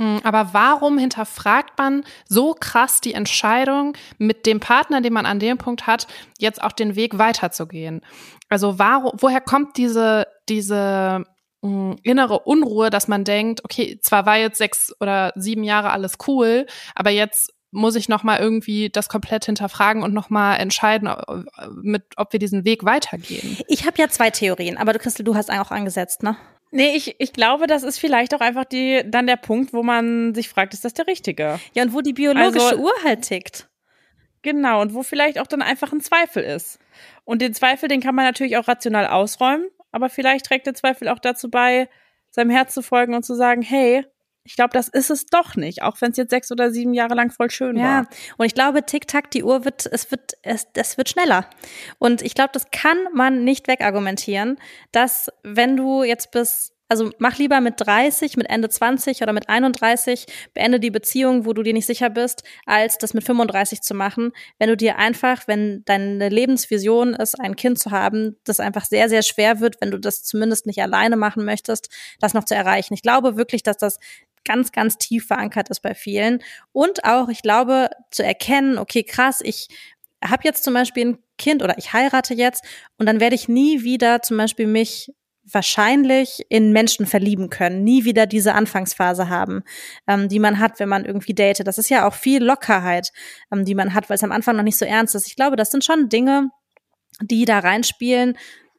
Mm, aber warum hinterfragt man so krass die Entscheidung, mit dem Partner, den man an dem Punkt hat, jetzt auch den Weg weiterzugehen? Also warum, woher kommt diese, diese mh, innere Unruhe, dass man denkt, okay, zwar war jetzt sechs oder sieben Jahre alles cool, aber jetzt muss ich noch mal irgendwie das komplett hinterfragen und noch mal entscheiden, mit, ob wir diesen Weg weitergehen. Ich habe ja zwei Theorien, aber du Christel, du hast auch angesetzt, ne? Nee, ich, ich glaube, das ist vielleicht auch einfach die, dann der Punkt, wo man sich fragt, ist das der richtige? Ja, und wo die biologische also, Uhr halt tickt. Genau, und wo vielleicht auch dann einfach ein Zweifel ist. Und den Zweifel, den kann man natürlich auch rational ausräumen, aber vielleicht trägt der Zweifel auch dazu bei, seinem Herz zu folgen und zu sagen, hey, ich glaube, das ist es doch nicht, auch wenn es jetzt sechs oder sieben Jahre lang voll schön ja. war. Ja, und ich glaube, Tick-Tack, die Uhr wird, es wird, es, es wird schneller. Und ich glaube, das kann man nicht wegargumentieren, dass wenn du jetzt bis also mach lieber mit 30, mit Ende 20 oder mit 31, beende die Beziehung, wo du dir nicht sicher bist, als das mit 35 zu machen. Wenn du dir einfach, wenn deine Lebensvision ist, ein Kind zu haben, das einfach sehr, sehr schwer wird, wenn du das zumindest nicht alleine machen möchtest, das noch zu erreichen. Ich glaube wirklich, dass das ganz, ganz tief verankert ist bei vielen. Und auch, ich glaube, zu erkennen, okay, krass, ich habe jetzt zum Beispiel ein Kind oder ich heirate jetzt und dann werde ich nie wieder zum Beispiel mich wahrscheinlich in Menschen verlieben können, nie wieder diese Anfangsphase haben, ähm, die man hat, wenn man irgendwie datet. Das ist ja auch viel Lockerheit, ähm, die man hat, weil es am Anfang noch nicht so ernst ist. Ich glaube, das sind schon Dinge, die da reinspielen,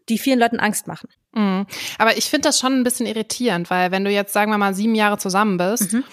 die vielen Leuten Angst machen. Mhm. Aber ich finde das schon ein bisschen irritierend, weil wenn du jetzt, sagen wir mal, sieben Jahre zusammen bist mhm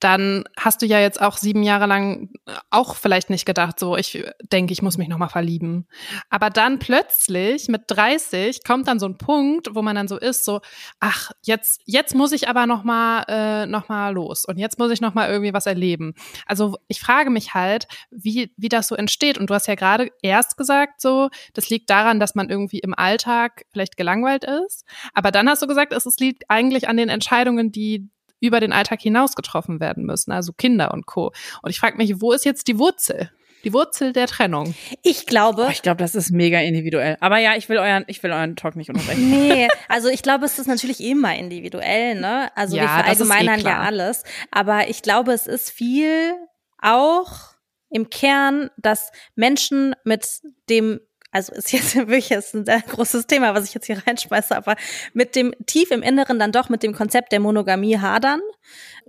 dann hast du ja jetzt auch sieben Jahre lang auch vielleicht nicht gedacht, so ich denke, ich muss mich nochmal verlieben. Aber dann plötzlich mit 30 kommt dann so ein Punkt, wo man dann so ist, so, ach, jetzt, jetzt muss ich aber nochmal äh, noch los und jetzt muss ich nochmal irgendwie was erleben. Also ich frage mich halt, wie, wie das so entsteht. Und du hast ja gerade erst gesagt, so, das liegt daran, dass man irgendwie im Alltag vielleicht gelangweilt ist. Aber dann hast du gesagt, es liegt eigentlich an den Entscheidungen, die über den Alltag hinaus getroffen werden müssen, also Kinder und Co. Und ich frage mich, wo ist jetzt die Wurzel? Die Wurzel der Trennung. Ich glaube. Oh, ich glaube, das ist mega individuell. Aber ja, ich will euren, ich will euren Talk nicht unterbrechen. Nee, also ich glaube, es ist natürlich immer individuell, ne? Also ja, wir verallgemeinern eh ja alles. Aber ich glaube, es ist viel auch im Kern, dass Menschen mit dem also ist jetzt wirklich ist ein sehr großes Thema, was ich jetzt hier reinschmeiße, aber mit dem tief im Inneren dann doch mit dem Konzept der Monogamie hadern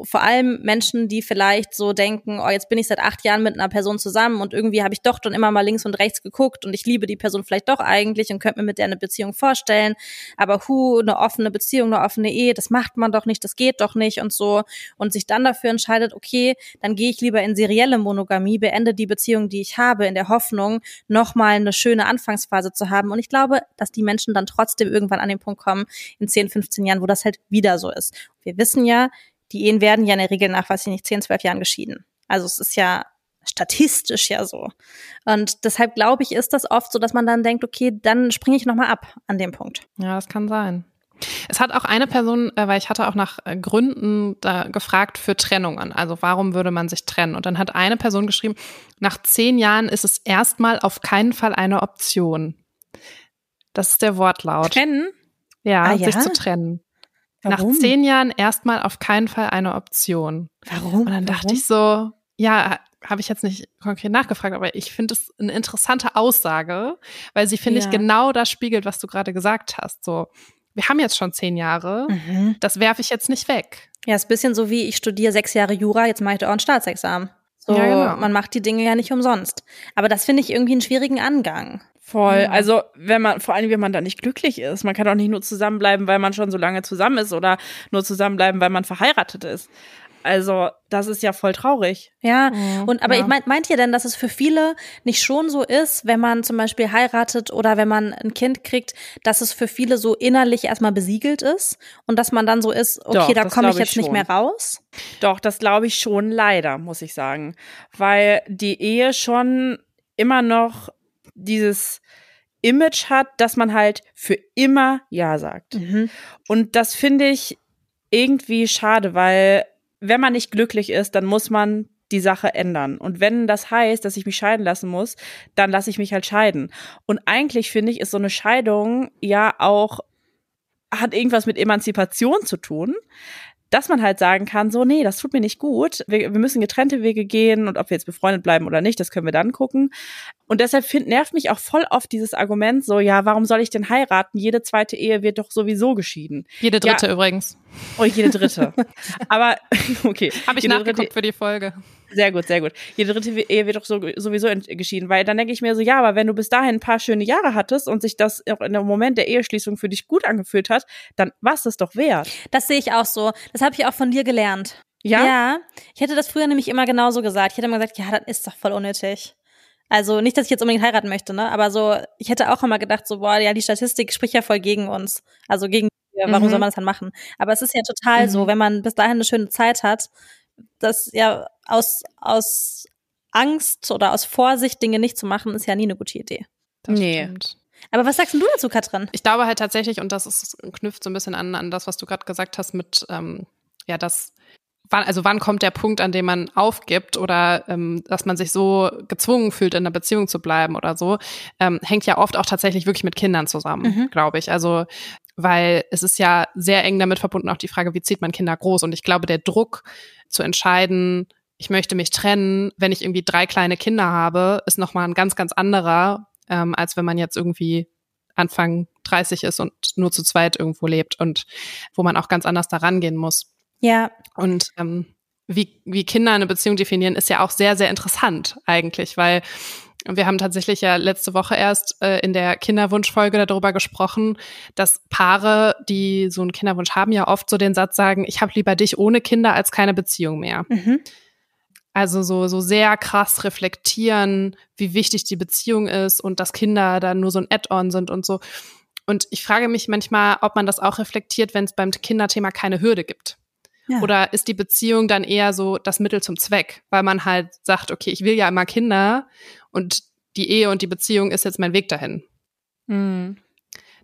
vor allem Menschen, die vielleicht so denken, oh, jetzt bin ich seit acht Jahren mit einer Person zusammen und irgendwie habe ich doch schon immer mal links und rechts geguckt und ich liebe die Person vielleicht doch eigentlich und könnte mir mit der eine Beziehung vorstellen. Aber hu, eine offene Beziehung, eine offene Ehe, das macht man doch nicht, das geht doch nicht und so. Und sich dann dafür entscheidet, okay, dann gehe ich lieber in serielle Monogamie, beende die Beziehung, die ich habe, in der Hoffnung, nochmal eine schöne Anfangsphase zu haben. Und ich glaube, dass die Menschen dann trotzdem irgendwann an den Punkt kommen, in 10, 15 Jahren, wo das halt wieder so ist. Wir wissen ja, die Ehen werden ja in der Regel nach, weiß ich nicht, 10, 12 Jahren geschieden. Also es ist ja statistisch ja so. Und deshalb glaube ich, ist das oft so, dass man dann denkt, okay, dann springe ich nochmal ab an dem Punkt. Ja, das kann sein. Es hat auch eine Person, äh, weil ich hatte auch nach äh, Gründen da gefragt für Trennungen. Also warum würde man sich trennen? Und dann hat eine Person geschrieben, nach zehn Jahren ist es erstmal auf keinen Fall eine Option. Das ist der Wortlaut. Trennen? Ja, ah, ja? sich zu trennen. Warum? Nach zehn Jahren erstmal auf keinen Fall eine Option. Warum? Und dann dachte Warum? ich so, ja, habe ich jetzt nicht konkret nachgefragt, aber ich finde es eine interessante Aussage, weil sie, finde ja. ich, genau das spiegelt, was du gerade gesagt hast. So, wir haben jetzt schon zehn Jahre, mhm. das werfe ich jetzt nicht weg. Ja, ist ein bisschen so wie, ich studiere sechs Jahre Jura, jetzt mache ich doch auch ein Staatsexamen. So, ja, genau. man macht die Dinge ja nicht umsonst. Aber das finde ich irgendwie einen schwierigen Angang. Voll. Ja. Also, wenn man, vor allem, wenn man da nicht glücklich ist. Man kann auch nicht nur zusammenbleiben, weil man schon so lange zusammen ist oder nur zusammenbleiben, weil man verheiratet ist. Also, das ist ja voll traurig. Ja, mhm. und aber ja. ich meint, meint ihr denn, dass es für viele nicht schon so ist, wenn man zum Beispiel heiratet oder wenn man ein Kind kriegt, dass es für viele so innerlich erstmal besiegelt ist und dass man dann so ist, okay, Doch, da komme ich jetzt ich nicht mehr raus? Doch, das glaube ich schon leider, muss ich sagen. Weil die Ehe schon immer noch dieses Image hat, dass man halt für immer Ja sagt. Mhm. Und das finde ich irgendwie schade, weil wenn man nicht glücklich ist, dann muss man die Sache ändern. Und wenn das heißt, dass ich mich scheiden lassen muss, dann lasse ich mich halt scheiden. Und eigentlich finde ich, ist so eine Scheidung ja auch, hat irgendwas mit Emanzipation zu tun dass man halt sagen kann, so, nee, das tut mir nicht gut. Wir, wir müssen getrennte Wege gehen und ob wir jetzt befreundet bleiben oder nicht, das können wir dann gucken. Und deshalb find, nervt mich auch voll oft dieses Argument so, ja, warum soll ich denn heiraten? Jede zweite Ehe wird doch sowieso geschieden. Jede dritte ja, übrigens. Oh, jede dritte. Aber, okay. Habe ich nachgeguckt dritte, für die Folge. Sehr gut, sehr gut. Jede dritte Ehe wird doch so, sowieso geschieden, weil dann denke ich mir so, ja, aber wenn du bis dahin ein paar schöne Jahre hattest und sich das auch in dem Moment der Eheschließung für dich gut angefühlt hat, dann war es das doch wert. Das sehe ich auch so. Das habe ich auch von dir gelernt. Ja? Ja. Ich hätte das früher nämlich immer genauso gesagt. Ich hätte immer gesagt, ja, das ist doch voll unnötig. Also nicht, dass ich jetzt unbedingt heiraten möchte, ne? Aber so, ich hätte auch immer gedacht, so, boah, ja, die Statistik spricht ja voll gegen uns. Also gegen warum mhm. soll man das dann machen? Aber es ist ja total mhm. so, wenn man bis dahin eine schöne Zeit hat, dass ja aus, aus Angst oder aus Vorsicht Dinge nicht zu machen, ist ja nie eine gute Idee. Das nee. Stimmt. Aber was sagst du dazu, Katrin? Ich glaube halt tatsächlich, und das ist, knüpft so ein bisschen an, an das, was du gerade gesagt hast, mit, ähm, ja, das, wann, also wann kommt der Punkt, an dem man aufgibt oder ähm, dass man sich so gezwungen fühlt, in einer Beziehung zu bleiben oder so, ähm, hängt ja oft auch tatsächlich wirklich mit Kindern zusammen, mhm. glaube ich. Also weil es ist ja sehr eng damit verbunden auch die Frage, wie zieht man Kinder groß? Und ich glaube, der Druck zu entscheiden, ich möchte mich trennen, wenn ich irgendwie drei kleine Kinder habe, ist nochmal ein ganz, ganz anderer, ähm, als wenn man jetzt irgendwie Anfang 30 ist und nur zu zweit irgendwo lebt und wo man auch ganz anders daran gehen muss. Ja. Und ähm, wie, wie Kinder eine Beziehung definieren, ist ja auch sehr, sehr interessant eigentlich, weil wir haben tatsächlich ja letzte Woche erst äh, in der Kinderwunschfolge darüber gesprochen, dass Paare, die so einen Kinderwunsch haben, ja oft so den Satz sagen, ich habe lieber dich ohne Kinder als keine Beziehung mehr. Mhm. Also so, so sehr krass reflektieren, wie wichtig die Beziehung ist und dass Kinder dann nur so ein Add-on sind und so. Und ich frage mich manchmal, ob man das auch reflektiert, wenn es beim Kinderthema keine Hürde gibt. Ja. Oder ist die Beziehung dann eher so das Mittel zum Zweck, weil man halt sagt, okay, ich will ja immer Kinder und die Ehe und die Beziehung ist jetzt mein Weg dahin. Mhm.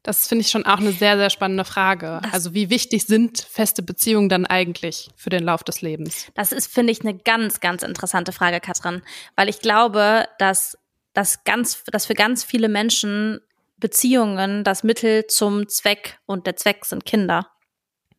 Das finde ich schon auch eine sehr, sehr spannende Frage. Das also wie wichtig sind feste Beziehungen dann eigentlich für den Lauf des Lebens? Das ist, finde ich, eine ganz, ganz interessante Frage, Katrin. Weil ich glaube, dass, dass, ganz, dass für ganz viele Menschen Beziehungen das Mittel zum Zweck und der Zweck sind Kinder.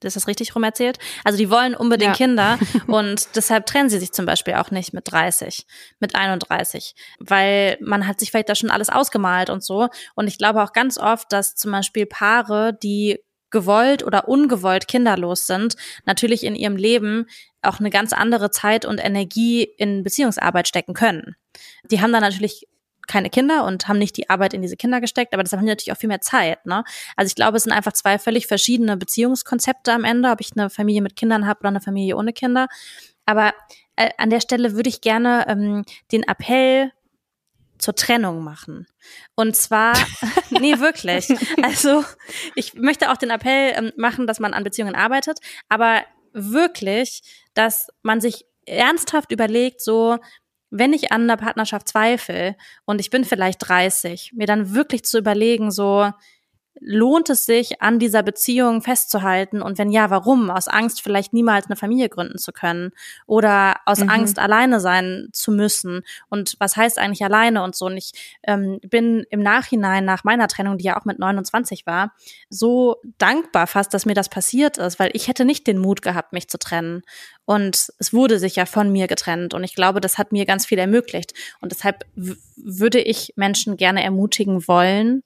Ist das richtig rum erzählt? Also die wollen unbedingt ja. Kinder und deshalb trennen sie sich zum Beispiel auch nicht mit 30, mit 31, weil man hat sich vielleicht da schon alles ausgemalt und so. Und ich glaube auch ganz oft, dass zum Beispiel Paare, die gewollt oder ungewollt kinderlos sind, natürlich in ihrem Leben auch eine ganz andere Zeit und Energie in Beziehungsarbeit stecken können. Die haben dann natürlich keine Kinder und haben nicht die Arbeit in diese Kinder gesteckt, aber das haben die natürlich auch viel mehr Zeit. Ne? Also ich glaube, es sind einfach zwei völlig verschiedene Beziehungskonzepte am Ende, ob ich eine Familie mit Kindern habe oder eine Familie ohne Kinder. Aber äh, an der Stelle würde ich gerne ähm, den Appell zur Trennung machen. Und zwar, nee, wirklich. Also ich möchte auch den Appell ähm, machen, dass man an Beziehungen arbeitet, aber wirklich, dass man sich ernsthaft überlegt, so, wenn ich an der Partnerschaft zweifle und ich bin vielleicht 30, mir dann wirklich zu überlegen, so, lohnt es sich, an dieser Beziehung festzuhalten? Und wenn ja, warum? Aus Angst, vielleicht niemals eine Familie gründen zu können oder aus mhm. Angst, alleine sein zu müssen. Und was heißt eigentlich alleine und so? Und ich ähm, bin im Nachhinein nach meiner Trennung, die ja auch mit 29 war, so dankbar fast, dass mir das passiert ist, weil ich hätte nicht den Mut gehabt, mich zu trennen. Und es wurde sich ja von mir getrennt. Und ich glaube, das hat mir ganz viel ermöglicht. Und deshalb würde ich Menschen gerne ermutigen wollen,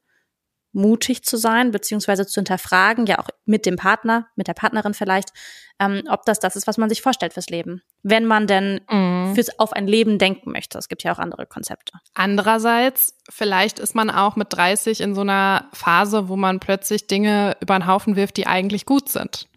mutig zu sein, beziehungsweise zu hinterfragen, ja auch mit dem Partner, mit der Partnerin vielleicht, ähm, ob das das ist, was man sich vorstellt fürs Leben. Wenn man denn mhm. fürs auf ein Leben denken möchte. Es gibt ja auch andere Konzepte. Andererseits, vielleicht ist man auch mit 30 in so einer Phase, wo man plötzlich Dinge über den Haufen wirft, die eigentlich gut sind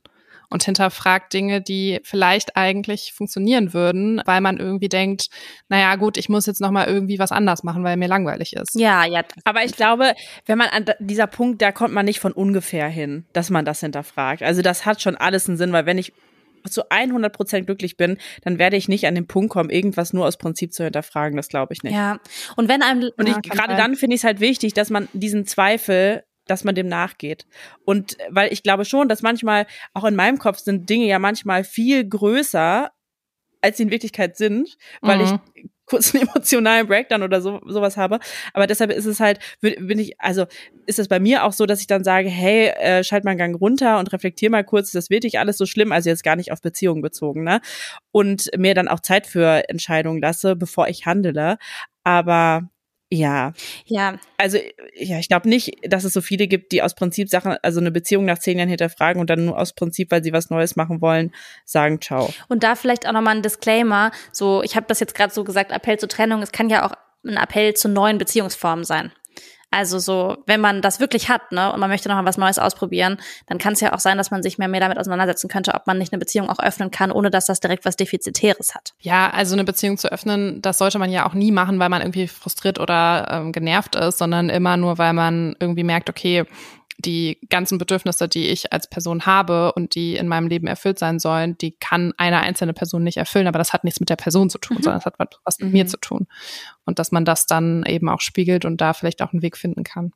und hinterfragt Dinge, die vielleicht eigentlich funktionieren würden, weil man irgendwie denkt, naja gut, ich muss jetzt nochmal irgendwie was anders machen, weil mir langweilig ist. Ja, ja. Aber ich glaube, wenn man an dieser Punkt, da kommt man nicht von ungefähr hin, dass man das hinterfragt. Also das hat schon alles einen Sinn, weil wenn ich zu 100 Prozent glücklich bin, dann werde ich nicht an den Punkt kommen, irgendwas nur aus Prinzip zu hinterfragen. Das glaube ich nicht. Ja. Und wenn einem und ich, gerade dann finde ich es halt wichtig, dass man diesen Zweifel dass man dem nachgeht. Und weil ich glaube schon, dass manchmal, auch in meinem Kopf sind Dinge ja manchmal viel größer, als sie in Wirklichkeit sind, weil mhm. ich kurz einen emotionalen Breakdown oder so, sowas habe. Aber deshalb ist es halt, bin ich, also ist es bei mir auch so, dass ich dann sage, hey, äh, schalt mal einen Gang runter und reflektier mal kurz, das wirklich alles so schlimm? Also jetzt gar nicht auf Beziehungen bezogen, ne? Und mir dann auch Zeit für Entscheidungen lasse, bevor ich handele. Aber ja. Ja. Also, ja, ich glaube nicht, dass es so viele gibt, die aus Prinzip Sachen, also eine Beziehung nach zehn Jahren hinterfragen und dann nur aus Prinzip, weil sie was Neues machen wollen, sagen ciao. Und da vielleicht auch nochmal ein Disclaimer. So, ich habe das jetzt gerade so gesagt, Appell zur Trennung. Es kann ja auch ein Appell zu neuen Beziehungsformen sein. Also so, wenn man das wirklich hat, ne, und man möchte noch was Neues ausprobieren, dann kann es ja auch sein, dass man sich mehr, mehr damit auseinandersetzen könnte, ob man nicht eine Beziehung auch öffnen kann, ohne dass das direkt was Defizitäres hat. Ja, also eine Beziehung zu öffnen, das sollte man ja auch nie machen, weil man irgendwie frustriert oder ähm, genervt ist, sondern immer nur, weil man irgendwie merkt, okay, die ganzen Bedürfnisse, die ich als Person habe und die in meinem Leben erfüllt sein sollen, die kann eine einzelne Person nicht erfüllen, aber das hat nichts mit der Person zu tun, mhm. sondern es hat was mit mhm. mir zu tun. Und dass man das dann eben auch spiegelt und da vielleicht auch einen Weg finden kann.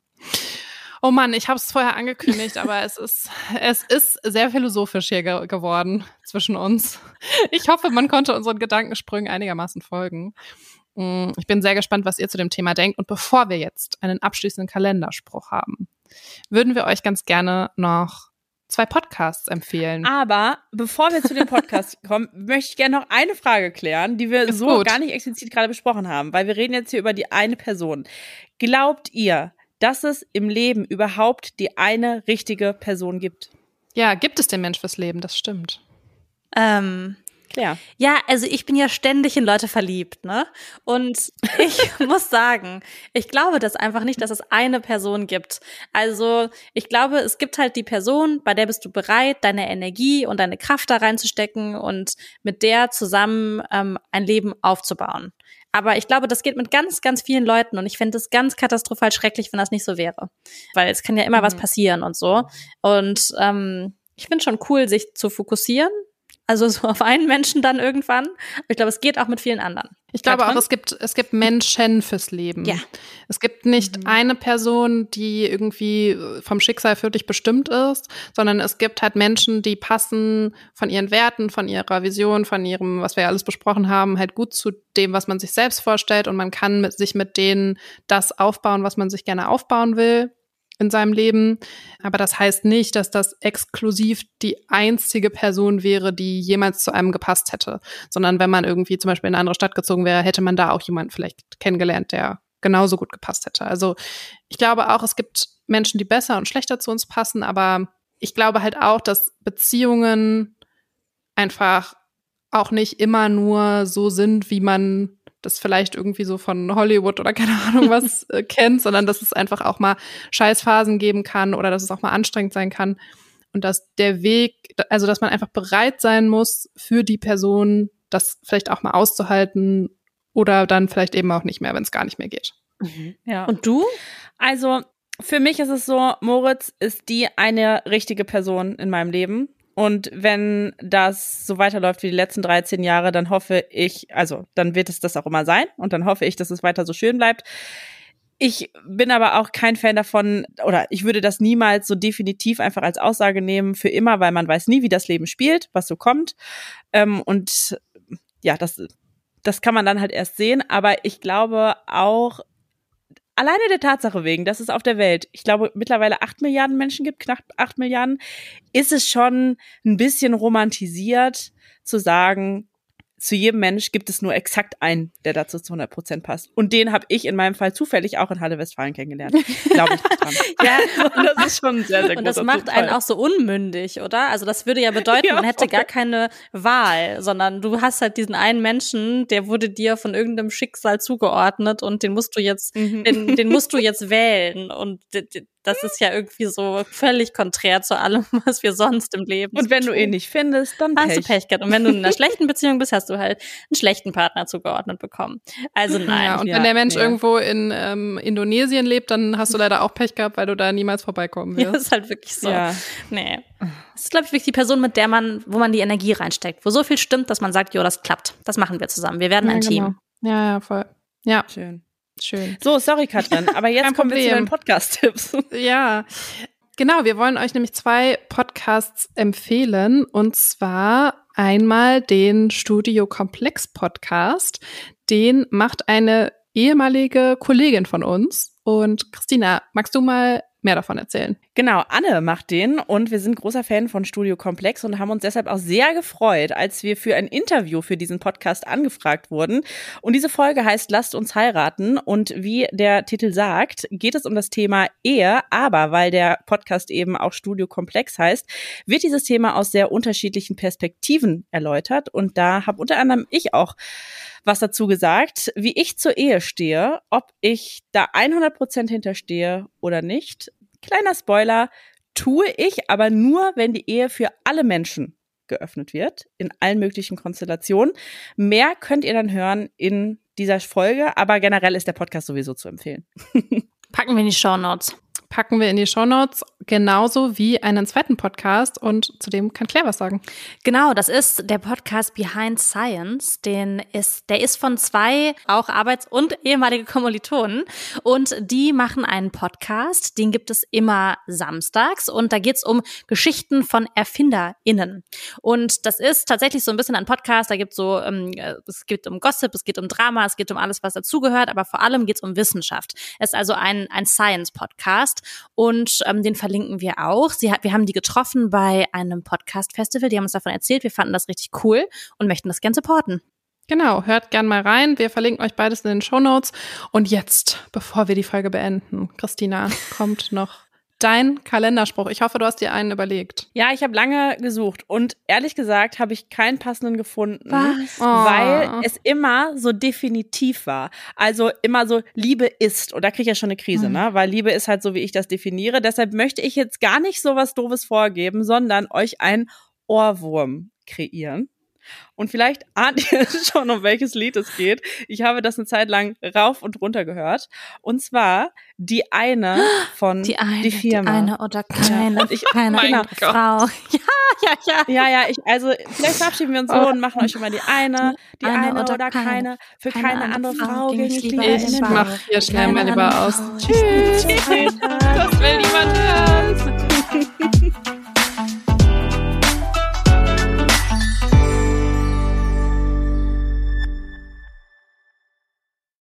Oh Mann, ich habe es vorher angekündigt, aber es ist es ist sehr philosophisch hier ge geworden zwischen uns. Ich hoffe, man konnte unseren Gedankensprüngen einigermaßen folgen. Mm, ich bin sehr gespannt, was ihr zu dem Thema denkt. Und bevor wir jetzt einen abschließenden Kalenderspruch haben, würden wir euch ganz gerne noch zwei Podcasts empfehlen. Aber bevor wir zu den Podcasts kommen, möchte ich gerne noch eine Frage klären, die wir Ist so gut. gar nicht explizit gerade besprochen haben, weil wir reden jetzt hier über die eine Person. Glaubt ihr, dass es im Leben überhaupt die eine richtige Person gibt? Ja, gibt es den Mensch fürs Leben, das stimmt. Ähm, Klar. Ja, also ich bin ja ständig in Leute verliebt, ne? Und ich muss sagen, ich glaube das einfach nicht, dass es eine Person gibt. Also ich glaube, es gibt halt die Person, bei der bist du bereit, deine Energie und deine Kraft da reinzustecken und mit der zusammen ähm, ein Leben aufzubauen. Aber ich glaube, das geht mit ganz, ganz vielen Leuten und ich fände es ganz katastrophal schrecklich, wenn das nicht so wäre. Weil es kann ja immer mhm. was passieren und so. Und ähm, ich finde schon cool, sich zu fokussieren also so auf einen Menschen dann irgendwann. Ich glaube, es geht auch mit vielen anderen. Ich glaube auch, es gibt, es gibt Menschen fürs Leben. Ja. Es gibt nicht mhm. eine Person, die irgendwie vom Schicksal für dich bestimmt ist, sondern es gibt halt Menschen, die passen von ihren Werten, von ihrer Vision, von ihrem, was wir ja alles besprochen haben, halt gut zu dem, was man sich selbst vorstellt und man kann mit, sich mit denen das aufbauen, was man sich gerne aufbauen will in seinem Leben. Aber das heißt nicht, dass das exklusiv die einzige Person wäre, die jemals zu einem gepasst hätte. Sondern wenn man irgendwie zum Beispiel in eine andere Stadt gezogen wäre, hätte man da auch jemanden vielleicht kennengelernt, der genauso gut gepasst hätte. Also ich glaube auch, es gibt Menschen, die besser und schlechter zu uns passen, aber ich glaube halt auch, dass Beziehungen einfach auch nicht immer nur so sind, wie man das vielleicht irgendwie so von Hollywood oder keine Ahnung was äh, kennt, sondern dass es einfach auch mal Scheißphasen geben kann oder dass es auch mal anstrengend sein kann. Und dass der Weg, also dass man einfach bereit sein muss, für die Person das vielleicht auch mal auszuhalten oder dann vielleicht eben auch nicht mehr, wenn es gar nicht mehr geht. Mhm. Ja. Und du? Also für mich ist es so, Moritz ist die eine richtige Person in meinem Leben. Und wenn das so weiterläuft wie die letzten 13 Jahre, dann hoffe ich, also dann wird es das auch immer sein und dann hoffe ich, dass es weiter so schön bleibt. Ich bin aber auch kein Fan davon, oder ich würde das niemals so definitiv einfach als Aussage nehmen für immer, weil man weiß nie, wie das Leben spielt, was so kommt. Ähm, und ja, das, das kann man dann halt erst sehen. Aber ich glaube auch, alleine der Tatsache wegen, dass es auf der Welt, ich glaube, mittlerweile acht Milliarden Menschen gibt, knapp acht Milliarden, ist es schon ein bisschen romantisiert zu sagen, zu jedem Mensch gibt es nur exakt einen, der dazu zu 100 Prozent passt. Und den habe ich in meinem Fall zufällig auch in Halle Westfalen kennengelernt. Glaube ich dran. ja, und das ist schon sehr, sehr gut. Und das macht Zufall. einen auch so unmündig, oder? Also das würde ja bedeuten, ja, man hätte gar keine Wahl, sondern du hast halt diesen einen Menschen, der wurde dir von irgendeinem Schicksal zugeordnet und den musst du jetzt, mhm. den, den musst du jetzt wählen. Und das ist ja irgendwie so völlig konträr zu allem, was wir sonst im Leben Und wenn du ihn nicht findest, dann hast Pech. du Pech gehabt. Und wenn du in einer schlechten Beziehung bist, hast du halt einen schlechten Partner zugeordnet bekommen. Also nein. Ja, und ja, wenn der Mensch ja. irgendwo in ähm, Indonesien lebt, dann hast du leider auch Pech gehabt, weil du da niemals vorbeikommen wirst. Ja, ist halt wirklich so. Ja. Nee. Das ist, glaube ich, wirklich die Person, mit der man, wo man die Energie reinsteckt, wo so viel stimmt, dass man sagt, jo, das klappt. Das machen wir zusammen. Wir werden ein genau. Team. Ja, ja, voll. Ja. Schön. Schön. So, sorry, Katrin, aber jetzt kommen wir zu deinen Podcast-Tipps. Ja. Genau, wir wollen euch nämlich zwei Podcasts empfehlen. Und zwar einmal den Studio Komplex Podcast. Den macht eine ehemalige Kollegin von uns. Und Christina, magst du mal mehr davon erzählen. Genau, Anne macht den und wir sind großer Fan von Studio Komplex und haben uns deshalb auch sehr gefreut, als wir für ein Interview für diesen Podcast angefragt wurden. Und diese Folge heißt Lasst uns heiraten und wie der Titel sagt, geht es um das Thema Ehe, aber weil der Podcast eben auch Studio Komplex heißt, wird dieses Thema aus sehr unterschiedlichen Perspektiven erläutert und da habe unter anderem ich auch was dazu gesagt, wie ich zur Ehe stehe, ob ich da 100 Prozent hinterstehe oder nicht. Kleiner Spoiler, tue ich aber nur, wenn die Ehe für alle Menschen geöffnet wird, in allen möglichen Konstellationen. Mehr könnt ihr dann hören in dieser Folge, aber generell ist der Podcast sowieso zu empfehlen. Packen wir in die Show Notes packen wir in die Shownotes, genauso wie einen zweiten Podcast und zu dem kann Claire was sagen. Genau, das ist der Podcast Behind Science, den ist, der ist von zwei auch Arbeits- und ehemalige Kommilitonen. Und die machen einen Podcast, den gibt es immer samstags. Und da geht's um Geschichten von ErfinderInnen. Und das ist tatsächlich so ein bisschen ein Podcast, da gibt's so, ähm, es geht um Gossip, es geht um Drama, es geht um alles, was dazugehört, aber vor allem geht's um Wissenschaft. Es ist also ein, ein Science-Podcast. Podcast und ähm, den verlinken wir auch. Sie hat, wir haben die getroffen bei einem Podcast-Festival, die haben uns davon erzählt, wir fanden das richtig cool und möchten das gerne supporten. Genau, hört gern mal rein. Wir verlinken euch beides in den Show Notes. Und jetzt, bevor wir die Folge beenden, Christina, kommt noch dein Kalenderspruch. Ich hoffe, du hast dir einen überlegt. Ja, ich habe lange gesucht und ehrlich gesagt habe ich keinen passenden gefunden, Was? weil oh. es immer so definitiv war. Also immer so Liebe ist und da kriege ich ja schon eine Krise, mhm. ne? Weil Liebe ist halt so, wie ich das definiere. Deshalb möchte ich jetzt gar nicht so was doofes vorgeben, sondern euch ein Ohrwurm kreieren. Und vielleicht ahnt ihr schon, um welches Lied es geht. Ich habe das eine Zeit lang rauf und runter gehört. Und zwar die eine von die, eine, die Firma. Die eine oder keine, ja. ich, keine genau. Frau. Ja, ja, ja. Ja, ja, ich, also vielleicht verabschieden wir uns so oh. und machen euch immer die eine, die eine, eine oder, oder keine. keine. Für keine, keine andere Frau ging ich lieber Ich mach hier schnell mal lieber aus. Tschüss. Das will niemand